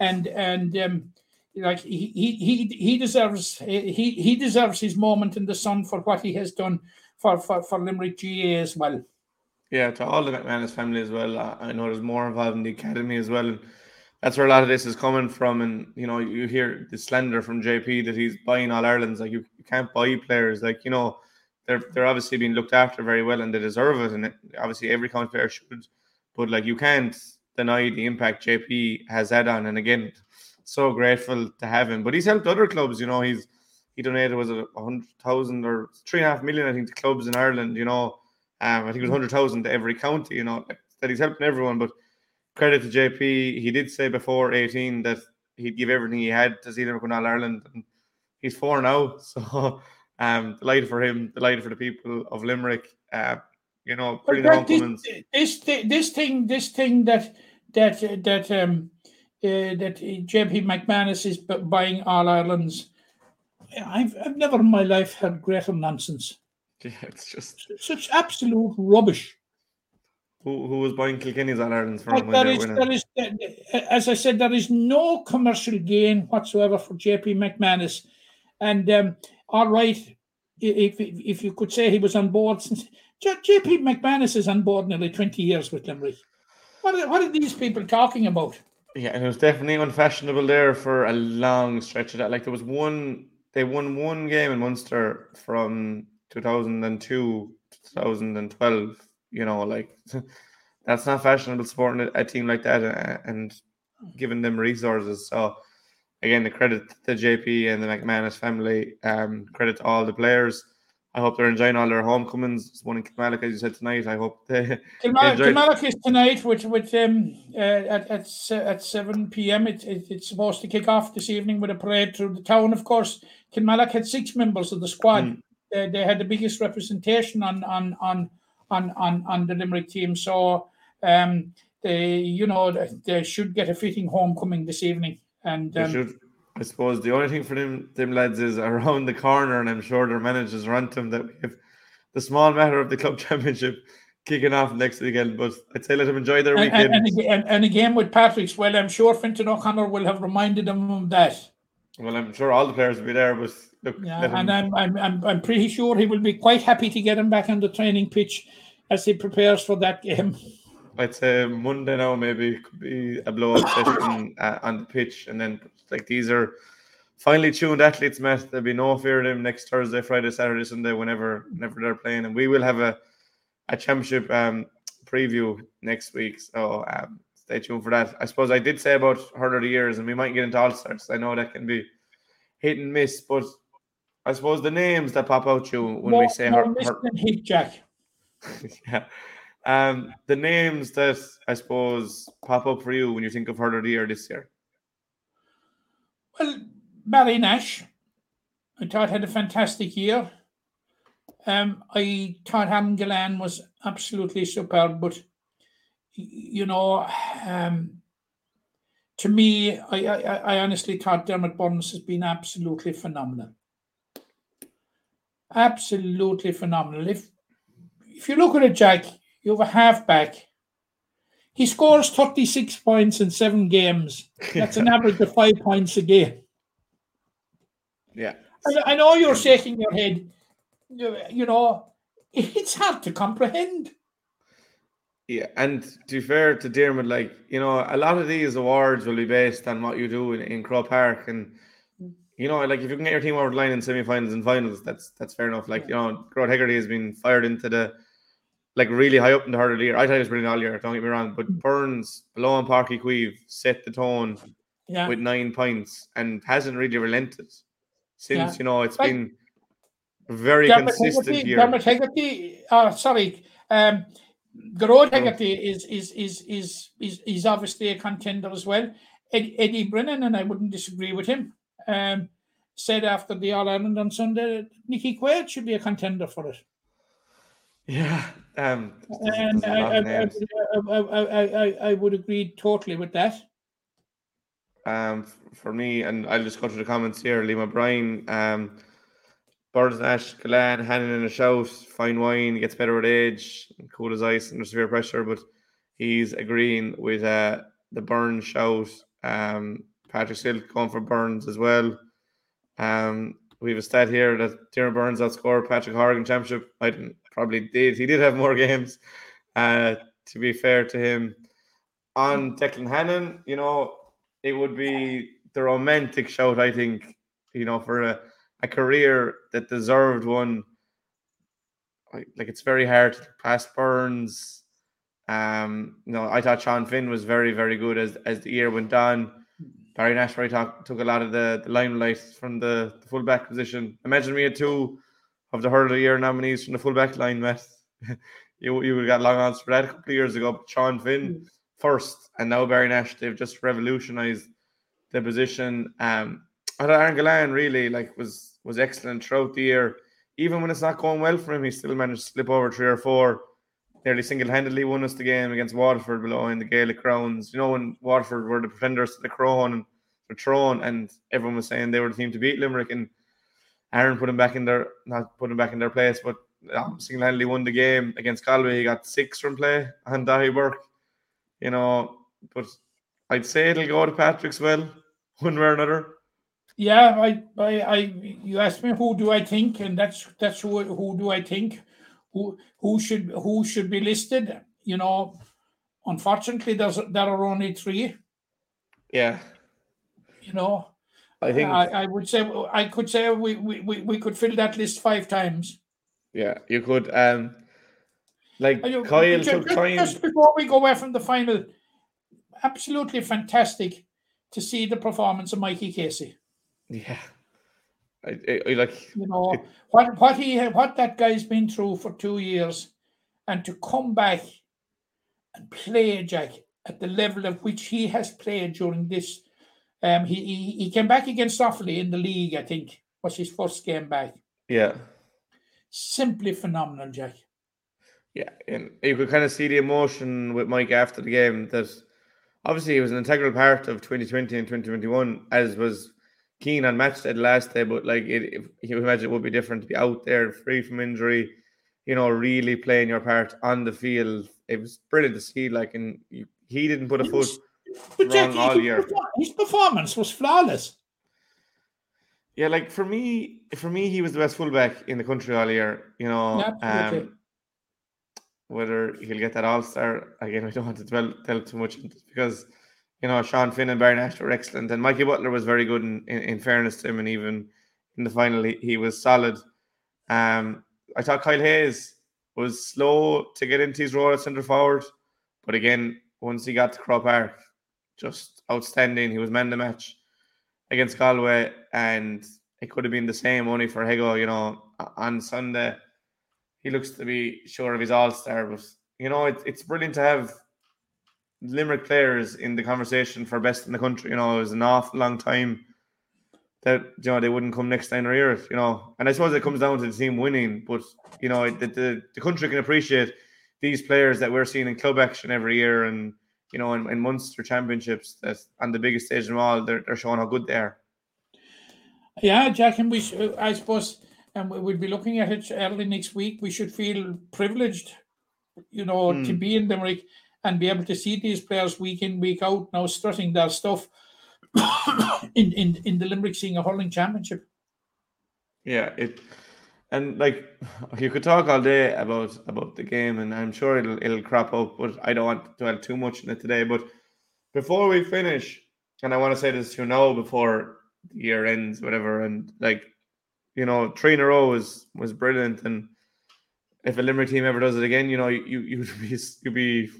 and and um, like he he he deserves he he deserves his moment in the sun for what he has done for for, for Limerick GAA as well. Yeah, to all the McManus family as well. I know there's more involved in the academy as well. That's where a lot of this is coming from. And you know, you hear the slender from JP that he's buying all Ireland's. Like you, can't buy players. Like you know, they're they're obviously being looked after very well and they deserve it. And obviously every county player should. But like you can't deny the impact JP has had on. And again, so grateful to have him. But he's helped other clubs. You know, he's he donated was a hundred thousand or three and a half million, I think, to clubs in Ireland. You know, um, I think it was hundred thousand to every county. You know, that he's helping everyone. But credit to JP, he did say before eighteen that he'd give everything he had to see them win All Ireland, and he's four now. <laughs> So um, delighted for him, delighted for the people of Limerick. Uh, you know, pretty well, this, this this thing, this thing that that that um uh, that JP McManus is buying All Ireland's. I've I've never in my life heard greater nonsense. <laughs> Yeah, it's just such absolute rubbish. Who, who was buying Kilkenny's All Ireland's for like there is, there is, as I said, there is no commercial gain whatsoever for JP McManus. And um, all right, if, if you could say he was on board since JP McManus is on board nearly 20 years with Limerick. What are, what are these people talking about? Yeah, and it was definitely unfashionable there for a long stretch of that. Like there was one, they won one game in Munster from 2002 2012 you know like <laughs> that's not fashionable supporting a, a team like that uh, and giving them resources so again the credit to jp and the mcmanus family um credit to all the players I hope they're enjoying all their homecomings. It's one in Kilmallock, as you said tonight. I hope they. <laughs> Kilmallock, they Kilmallock is tonight, with with um uh, at at at seven p.m. It, it, it's supposed to kick off this evening with a parade through the town. Of course, Kilmallock had six members of the squad. Mm they, they had the biggest representation on on on on on, on the Limerick team. So um, they you know they should get a fitting homecoming this evening. And um, should. I suppose the only thing for them them lads is around the corner, and I'm sure their managers rant them that we have the small matter of the club <laughs> championship kicking off next weekend. But I'd say let them enjoy their weekend. And, and, and, and again with Patrick's, well, I'm sure Fintan O'Connor will have reminded them of that. Well, I'm sure all the players will be there, but look, yeah, and I'm, I'm I'm I'm pretty sure he will be quite happy to get him back on the training pitch as he prepares for that game. I'd say Monday now maybe could be a blow up <coughs> session uh, on the pitch, and then like these are finely tuned athletes, Matt. There'll be no fear of them next Thursday, Friday, Saturday, Sunday, whenever whenever they're playing, and we will have a a championship um, preview next week. So um, stay tuned for that. I suppose I did say about hurler of the years, and we might get into all stars. I know that can be hit and miss, but I suppose the names that pop out to you when more, we say more her, her... hit Jack. <laughs> yeah. Um, the names that I suppose pop up for you when you think of hurler of the year this year. Well, Barry Nash, I thought had a fantastic year. Um, I thought Ham Gillane was absolutely superb, but you know, um, to me, I, I, I honestly thought Diarmaid Byrnes has been absolutely phenomenal. Absolutely phenomenal. If if you look at it, Jack, you have a halfback. He scores 36 points in seven games. That's an <laughs> average of five points a game. Yeah. I, I know you're shaking your head. You, you know, it's hard to comprehend. Yeah, and to be fair to Dermot, like you know, a lot of these awards will be based on what you do in, in Croke Park, and you know, like if you can get your team over the line in semi-finals and finals, that's that's fair enough. Like you know, Gearóid Hegarty has been fired into the like really high up in the heart of the year. I thought he was brilliant all year. Don't get me wrong, but Byrnes, below on Páirc Uí Chaoimh, set the tone Yeah. with nine points and hasn't really relented since. Yeah. You know, it's Like- been very Dermot consistent Hegarty, year. Dermot Hegarty, uh, sorry, um, Gerard Hegarty is, is, is, is, is, is obviously a contender as well. Ed, Eddie Brennan, and I wouldn't disagree with him, um, said after the All Ireland on Sunday, Nicky Quaid should be a contender for it. Yeah, um, And. I, I, I, I would agree totally with that. um, for me, and I'll just go to the comments here. Liam O'Brien, um, Byrnes Nash, Gillane, Hannon in a shout, fine wine, gets better with age, cool as ice under severe pressure, but he's agreeing with uh, the Byrnes shout. Um, Patrick Silk going for Byrnes as well. Um, we have a stat here that Tiernan Byrnes outscored Patrick Horgan championship. I probably did. He did have more <laughs> games. Uh, to be fair to him, on Declan Hannon, you know, it would be the romantic shout, I think, you know, for a, a career that deserved one. Like, like it's very hard to pass Byrnes. Um, you know, I thought Sean Finn was very, very good as as the year went on. Barry Nash probably talk, took a lot of the, the limelight from the, the fullback position. Imagine we had two of the the year nominees from the fullback line, Matt. <laughs> you you would have got long odds for that a couple of years ago. But Sean Finn first, and now Barry Nash. They've just revolutionised the position. Um, Aaron Gillane really like was was excellent throughout the year. Even when it's not going well for him, he still managed to slip over three or four. Nearly single-handedly won us the game against Waterford below in the Gaelic Grounds. You know when Waterford were the pretenders to the crown and the throne, and everyone was saying they were the team to beat Limerick, and Aaron put him back in their not put him back in their place, but um, single-handedly won the game against Galway. He got six from play and Daithí Burke. You know, but I'd say it'll go to Patrickswell, one way or another. Yeah, I, I, I, you asked me who do I think, and that's that's who who do I think, who who should who should be listed. You know, unfortunately, there's there are only three. Yeah, You know, I think. I, I would say I could say we, we, we, we could fill that list five times. yeah, you could. Um, like you- Kyle took time. Just before we go away from the final, absolutely fantastic to see the performance of Mikey Casey. Yeah, I, I, I like. You know It- what what he what that guy's been through for two years, and to come back and play Jack at the level of which he has played during this. Um, he, he he came back against Offaly in the league. I think was his first game back. Yeah, Simply phenomenal, Jack. yeah, and you could kind of see the emotion with Mike after the game. That obviously he was an integral part of 2020 and 2021, as was Keen on match the last day. But like, it, if, you imagine it would be different to be out there, free from injury. You know, really playing your part on the field. It was brilliant to see. Like, and you, he didn't put a foot But wrong Jack, all his, year. his performance was flawless. Yeah, like for me, for me, he was the best fullback in the country all year. You know, um, whether he'll get that All Star again, I don't want to dwell, tell too much into because you know Sean Finn and Barry Nash were excellent, and Mikey Butler was very good. In, in, in fairness to him, and even in the final, he, he was solid. Um, I thought Kyle Hayes was slow to get into his role at centre forward, but again, once he got to Croke Park, just outstanding. He was man the match against Galway, and it could have been the same only for Hego. You know, on Sunday, he looks to be sure of his All Star, but you know, it, it's brilliant to have Limerick players in the conversation for best in the country. You know, it was an awful long time that you know they wouldn't come next time or year. You know, and I suppose it comes down to the team winning, but you know, the the, the country can appreciate these players that we're seeing in club action every year and you know in, in Munster championships that's on the biggest stage of all, they're, they're showing how good they are. Yeah, Jack, and we, sh- I suppose, and we- we'll be looking at it early next week. We should feel privileged, you know, to Hmm. be in Limerick and be able to see these players week in, week out now strutting their stuff <coughs> in, in, in the Limerick Senior Hurling Championship. Yeah, it and like you could talk all day about about the game, and I'm sure it'll it'll crop up, but I don't want to dwell too much in it today. But before we finish, and I want to say this to you now before the year ends, whatever, and like you know, three in a row was was brilliant, and if a Limerick team ever does it again, you know, you you'd be you'd be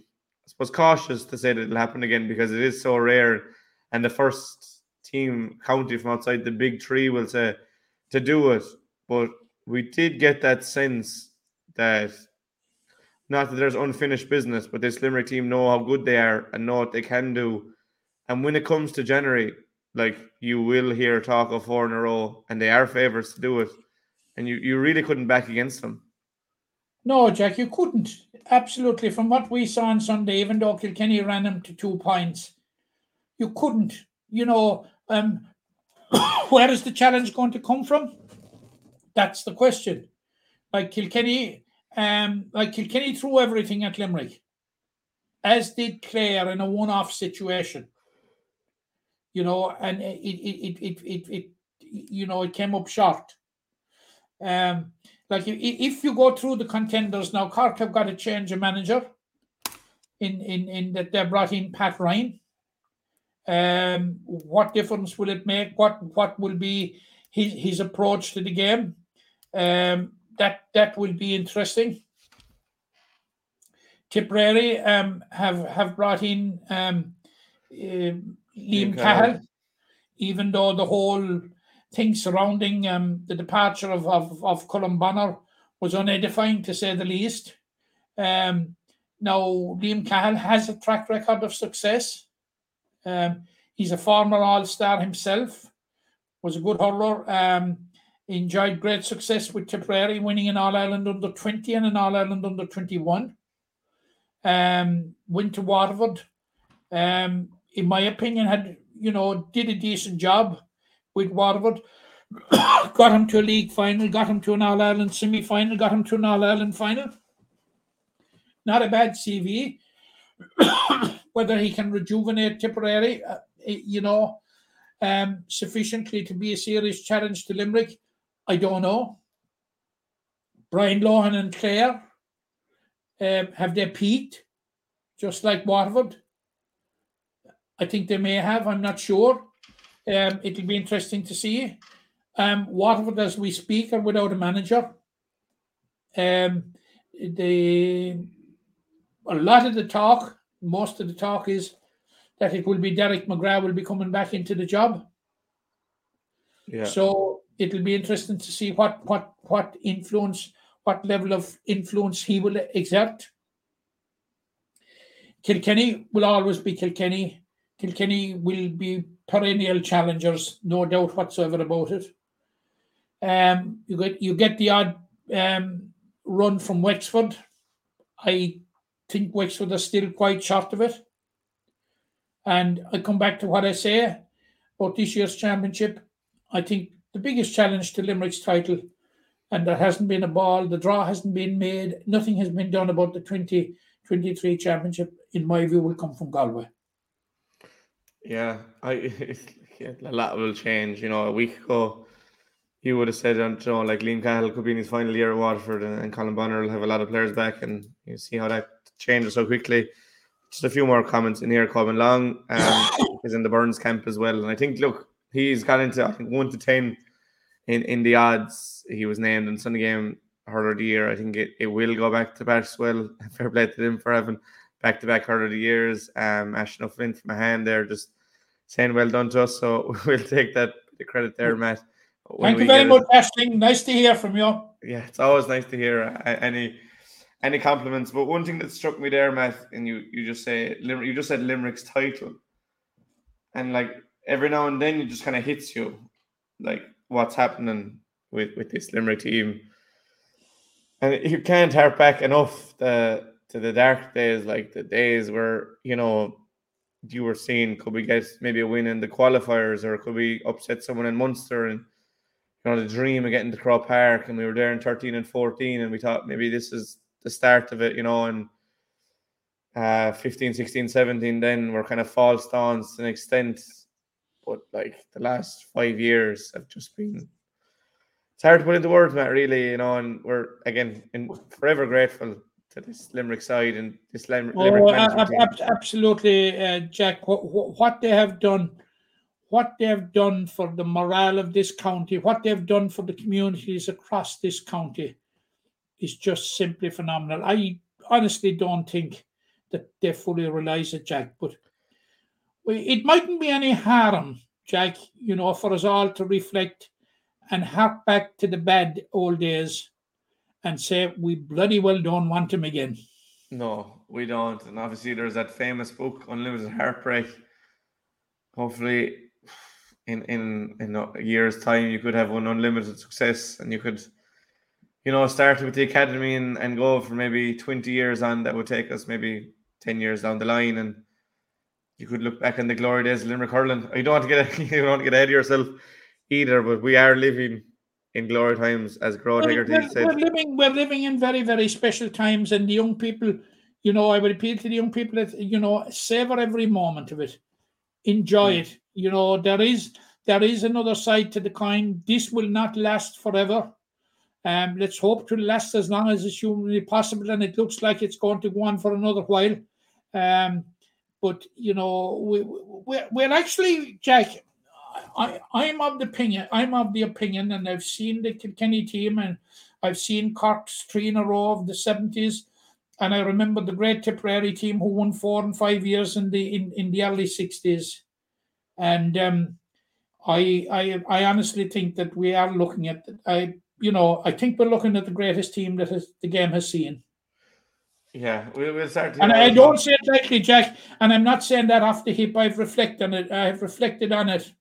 suppose cautious to say that it'll happen again because it is so rare, and the first team county from outside the big three will say to do it, but we did get that sense that not that there's unfinished business, but this Limerick team know how good they are and know what they can do. And when it comes to January, like you will hear talk of four in a row, and they are favourites to do it, and you, you really couldn't back against them. No, Jack, you couldn't. Absolutely. From what we saw on Sunday, even though Kilkenny ran them to two points, you couldn't. You know, um, <coughs> where is the challenge going to come from? That's the question. Like Kilkenny, um, like Kilkenny threw everything at Limerick, as did Clare in a one-off situation. You know, and it it it it it, it you know it came up short. Um, like if, if you go through the contenders now, Cork have got to change a manager. In in in that they brought in Pat Ryan. Um, what difference will it make? What what will be his his approach to the game? Um, that that will be interesting. Tipperary um, have have brought in um, uh, Liam Cahill. even though the whole thing surrounding um, the departure of of, of Colm Bonnar was unedifying to say the least. Um, now Liam Cahill has a track record of success. Um, he's a former All Star himself. Was a good hurler. Um, enjoyed great success with Tipperary, winning an All Ireland under twenty and an All Ireland under twenty one. Um, went to Waterford. Um, in my opinion, had you know did a decent job with Waterford. <coughs> got him to a league final, got him to an All Ireland semi final, got him to an All Ireland final. Not a bad CV. <coughs> Whether he can rejuvenate Tipperary, uh, eh, you know, um, sufficiently to be a serious challenge to Limerick, I don't know. Brian Lohan and Clare, um, have they peaked, just like Waterford? I think they may have. I'm not sure. Um, it'll be interesting to see. Um, Waterford, as we speak, are without a manager. Um, the a lot of the talk, most of the talk is that it will be Derek McGrath will be coming back into the job. Yeah. So it'll be interesting to see what what what influence, what level of influence he will exert. Kilkenny will always be Kilkenny. Kilkenny will be perennial challengers, no doubt whatsoever about it. Um, you get you get the odd um, run from Wexford. I think Wexford are still quite short of it. And I come back to what I say about this year's championship. I think the biggest challenge to Limerick's title, and there hasn't been a ball, the draw hasn't been made, nothing has been done about the 2023 championship, in my view, will come from Galway. Yeah, I <laughs> a lot will change. You know, a week ago, you would have said, um, you know, like Liam Cahill could be in his final year at Waterford, and, and Colm Bonnar will have a lot of players back, and you see how that changes so quickly. Just a few more comments in here. Colin Long um, <coughs> is in the Burns camp as well, and I think look, he's got into I think one to ten in in the odds. He was named in Sunday game hurler of the year. I think it, it will go back to Patrickswell. <laughs> Fair play to them for having back to back hurler of the years. Um, Ashton O'Flynn from a hand there, just saying well done to us. So <laughs> we'll take that the credit there, Matt. Thank you very it. much, Ashling. Nice to hear from you. Yeah, it's always nice to hear uh, any any compliments. But one thing that struck me there, Matt, and you you just say you just said Limerick's title, and like every now and then, it just kind of hits you, like what's happening with with this Limerick team, and you can't harp back enough the to the dark days, like the days where you know you were seeing could we get maybe a win in the qualifiers or could we upset someone in Munster and you know the dream of getting to Croke Park and we were there in 13 and 14 and we thought maybe this is the start of it, you know, and uh 15, 16, 17 then were kind of false dawns to an extent. But like the last five years have just been it's hard to put into words, Matt, really, you know, and we're again in forever grateful to this Limerick side and this Lim- Limerick Oh, ab- absolutely, uh, Jack. What, what they have done, what they have done for the morale of this county, what they have done for the communities across this county, is just simply phenomenal. I honestly don't think that they fully realise it, Jack. But it mightn't be any harm, Jack. You know, for us all to reflect and hark back to the bad old days and say we bloody well don't want him again. No, we don't. And obviously, there's that famous book, Unlimited Heartbreak. Hopefully, in in in a year's time, you could have one unlimited success, and you could, you know, start with the academy and and go for maybe 20 years on. That would take us maybe 10 years down the line, and you could look back on the glory days of Limerick hurling. You don't want to get <laughs> you don't want to get ahead of yourself either, but we are living in glory times, as Gearóid Well, Hegarty we're, said. we're living we're living in very very special times and the young people you know i would appeal to the young people that you know savor every moment of it. Enjoy Mm. it. You know there is there is another side to the coin. This will not last forever. Um let's hope to last as long as it's humanly possible and it looks like it's going to go on for another while. Um but you know we, we we're actually jack I, I'm of the opinion. I'm of the opinion, and I've seen the Kilkenny team, and I've seen Cork's three in a row of the seventies, and I remember the great Tipperary team who won four and five years in the in, in the early sixties, and um, I I I honestly think that we are looking at I you know I think we're looking at the greatest team that has, the game has seen. Yeah, we, we'll start. And I don't say it lightly, Jack. And I'm not saying that off the hip. I've reflected on it. I've reflected on it.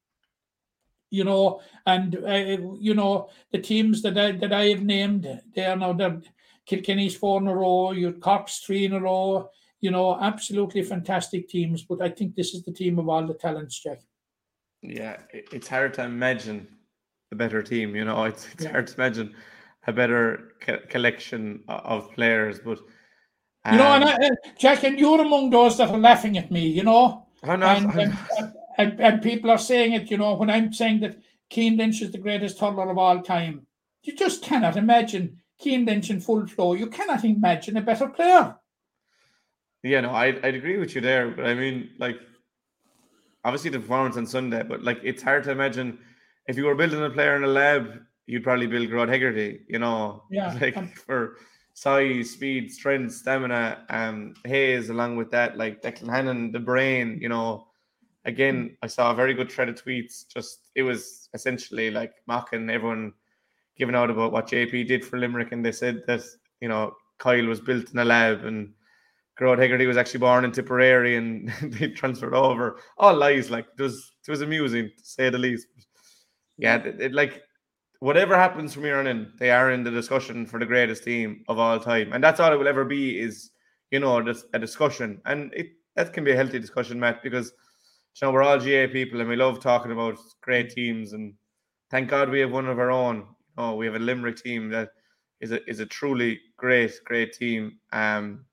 You know, and uh, you know the teams that I that I have named. They are now the Kilkenny's four in a row. You Cork's three in a row. You know, absolutely fantastic teams. But I think this is the team of all the talents, Jack. Yeah, it's hard to imagine a better team. You know, it's, it's Yeah. hard to imagine a better co- collection of players. But You know, and um, I, uh, Jack, and you're among those that are laughing at me. You know, I'm not. and, I'm not- and, and people are saying it, you know, when I'm saying that Cian Lynch is the greatest hurler of all time, you just cannot imagine Cian Lynch in full flow. You cannot imagine a better player. yeah, no, I'd, I'd agree with you there. But I mean, like, obviously the performance on Sunday, but like, it's hard to imagine if you were building a player in a lab, you'd probably build Gearóid Hegarty. You know, Yeah, <laughs> like um, for size, speed, strength, stamina, um, Hayes along with that, like Declan Hannon, the brain. You know, again, mm. I saw a very good thread of tweets. Just it was essentially like mocking everyone giving out about what JP did for Limerick, and they said that you know Kyle was built in a lab and Gearóid Hegarty was actually born in Tipperary and <laughs> they transferred over. All lies, like it was it was amusing to say the least. Yeah, it, it- like whatever happens from here on in, they are in the discussion for the greatest team of all time, and that's all it will ever be. Is you know a discussion, and it that can be a healthy discussion, Matt, because you know we're all GAA people and we love talking about great teams, and thank God we have one of our own. Oh, we have a Limerick team that is a is a truly great great team. Um,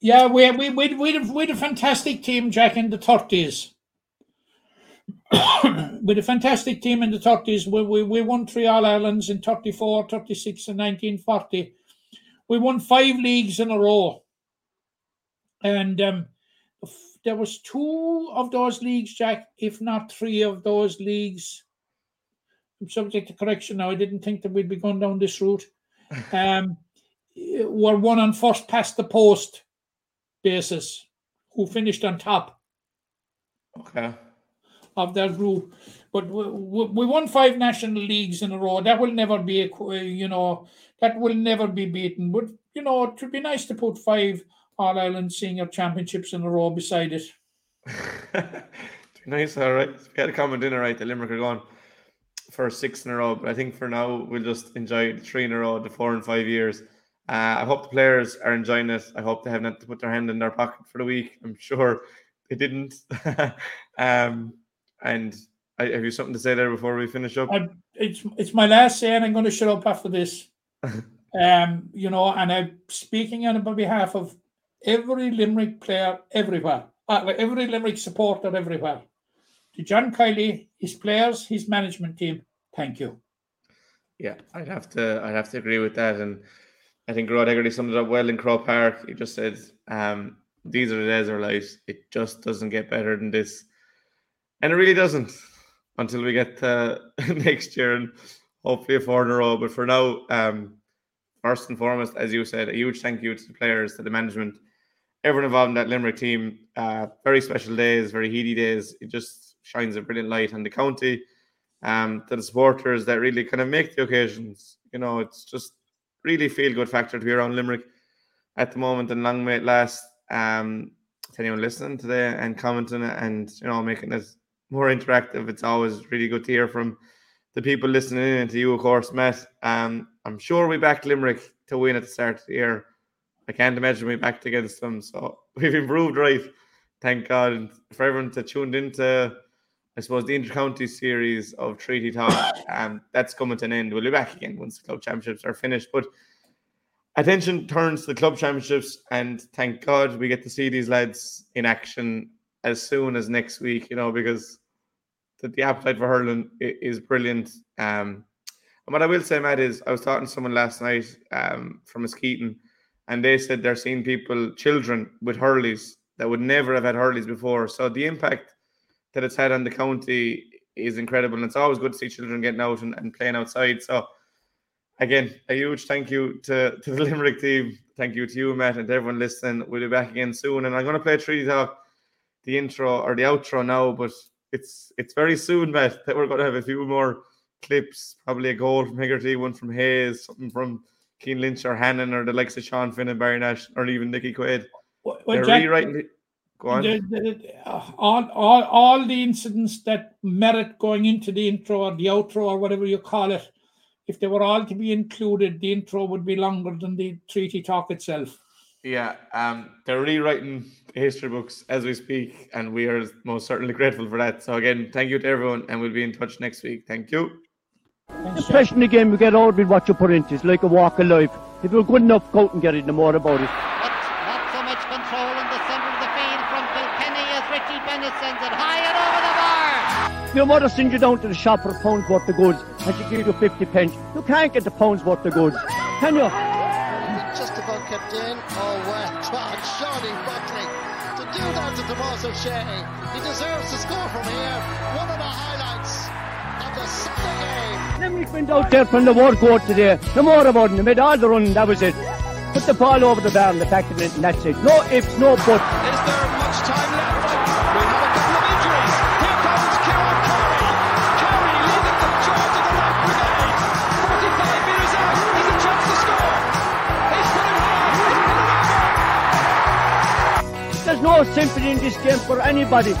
Yeah, we we we we we a fantastic team, Jack, in the thirties. <coughs> with a fantastic team in the thirties, we, we we won three All Irelands in 34, 36, and nineteen forty. We won five leagues in a row, and um, there was two of those leagues, Jack, if not three of those leagues. I'm subject to correction now. I didn't think that we'd be going down this route. <laughs> Um, were one on first past the post basis, who finished on top okay. of their group. But we, we we won five national leagues in a row. That will never be, a, you know, that will never be beaten. But you know, it would be nice to put five All Ireland Senior Championships in a row beside it. <laughs> nice, all right. We had a common dinner, right? The Limerick are gone for six in a row, but I think for now we'll just enjoy the three in a row, the four and five years, Uh, I hope the players are enjoying it. I hope they haven't to put their hand in their pocket for the week. I'm sure they didn't. <laughs> um, and I, have you something to say there before we finish up? I, it's it's my last say, and I'm going to shut up after this. <laughs> um, you know, and I'm speaking on behalf of every Limerick player everywhere, uh, every Limerick supporter everywhere. To John Kiely, his players, his management team, thank you. Yeah, I'd have to I'd have to agree with that. And I think Gearóid Hegarty summed it up well in Croke Park. He just said, um, these are the days of light. It just doesn't get better than this. And it really doesn't until we get to <laughs> next year and hopefully a four in a row. But for now, um, first and foremost, as you said, a huge thank you to the players, to the management, everyone involved in that Limerick team. Uh, very special days, very heady days. It just shines a brilliant light on the county. Um, to the supporters that really kind of make the occasions. You know, it's just really feel good factor to be around Limerick at the moment and long may it last. Um, to anyone listening today and commenting and you know making it more interactive, it's always really good to hear from the people listening in and to you, of course, Matt. Um, I'm sure we backed Limerick to win at the start of the year. I can't imagine we backed against them, so <laughs> we've improved right. Thank God, and for everyone that tuned into I suppose the intercounty series of Treaty Talk, um, that's coming to an end. We'll be back again once the club championships are finished. But attention turns to the club championships, and thank God we get to see these lads in action as soon as next week. You know, because the, the appetite for hurling is brilliant. Um, and what I will say, Matt, is I was talking to someone last night um, from Muskegon, and they said they're seeing people, children with hurleys that would never have had hurleys before. So the impact that it's had on the county is incredible. And it's always good to see children getting out and, and playing outside. So, again, a huge thank you to, <laughs> to the Limerick team. Thank you to you, Matt, and everyone listening. We'll be back again soon. And I'm going to play Treaty Talk, the intro or the outro now, but it's it's very soon, Matt, that we're going to have a few more clips, probably a goal from Hegarty, one from Hayes, something from Cian Lynch or Hannon or the likes of Sean Finn and Barry Nash or even Nicky Quaid. Well, They're Jack, rewriting the, Go on. the- the- all, all, all the incidents that merit going into the intro or the outro or whatever you call it, if they were all to be included, the intro would be longer than the treaty talk itself. Yeah, um, they're rewriting history books as we speak, and we are most certainly grateful for that. So again, thank you to everyone, and we'll be in touch next week. Thank you. Thanks, The Jack. pressure in the game we get out with what you put into it. It's like a walk of life. If you're good enough, go out and get it, no more about it. But not so much control in the centre of the field from Kilkenny as Richie Bennett sends it high and over the bar. Your mother sends you down to the shop for a pound's worth of goods and she gives you 50 pence. You can't get the pound's worth of goods, can you? Just about kept in. Oh, well done, Seanie Buckley. To do that to Tomas O'Shea, he deserves to score from here. One of the Limerick went out there from the word court today. No more about it. They made all the running, that was it. Put the ball over the bar and the back of it and that's it. No ifs, no buts. Is there much time left? We have a couple of injuries. Here comes Kieran Carey. Carey leading the charge of the right brigade. 45 metres out. He's a chance to score. He's put it high. He's put it over. There's no sympathy in this game for anybody.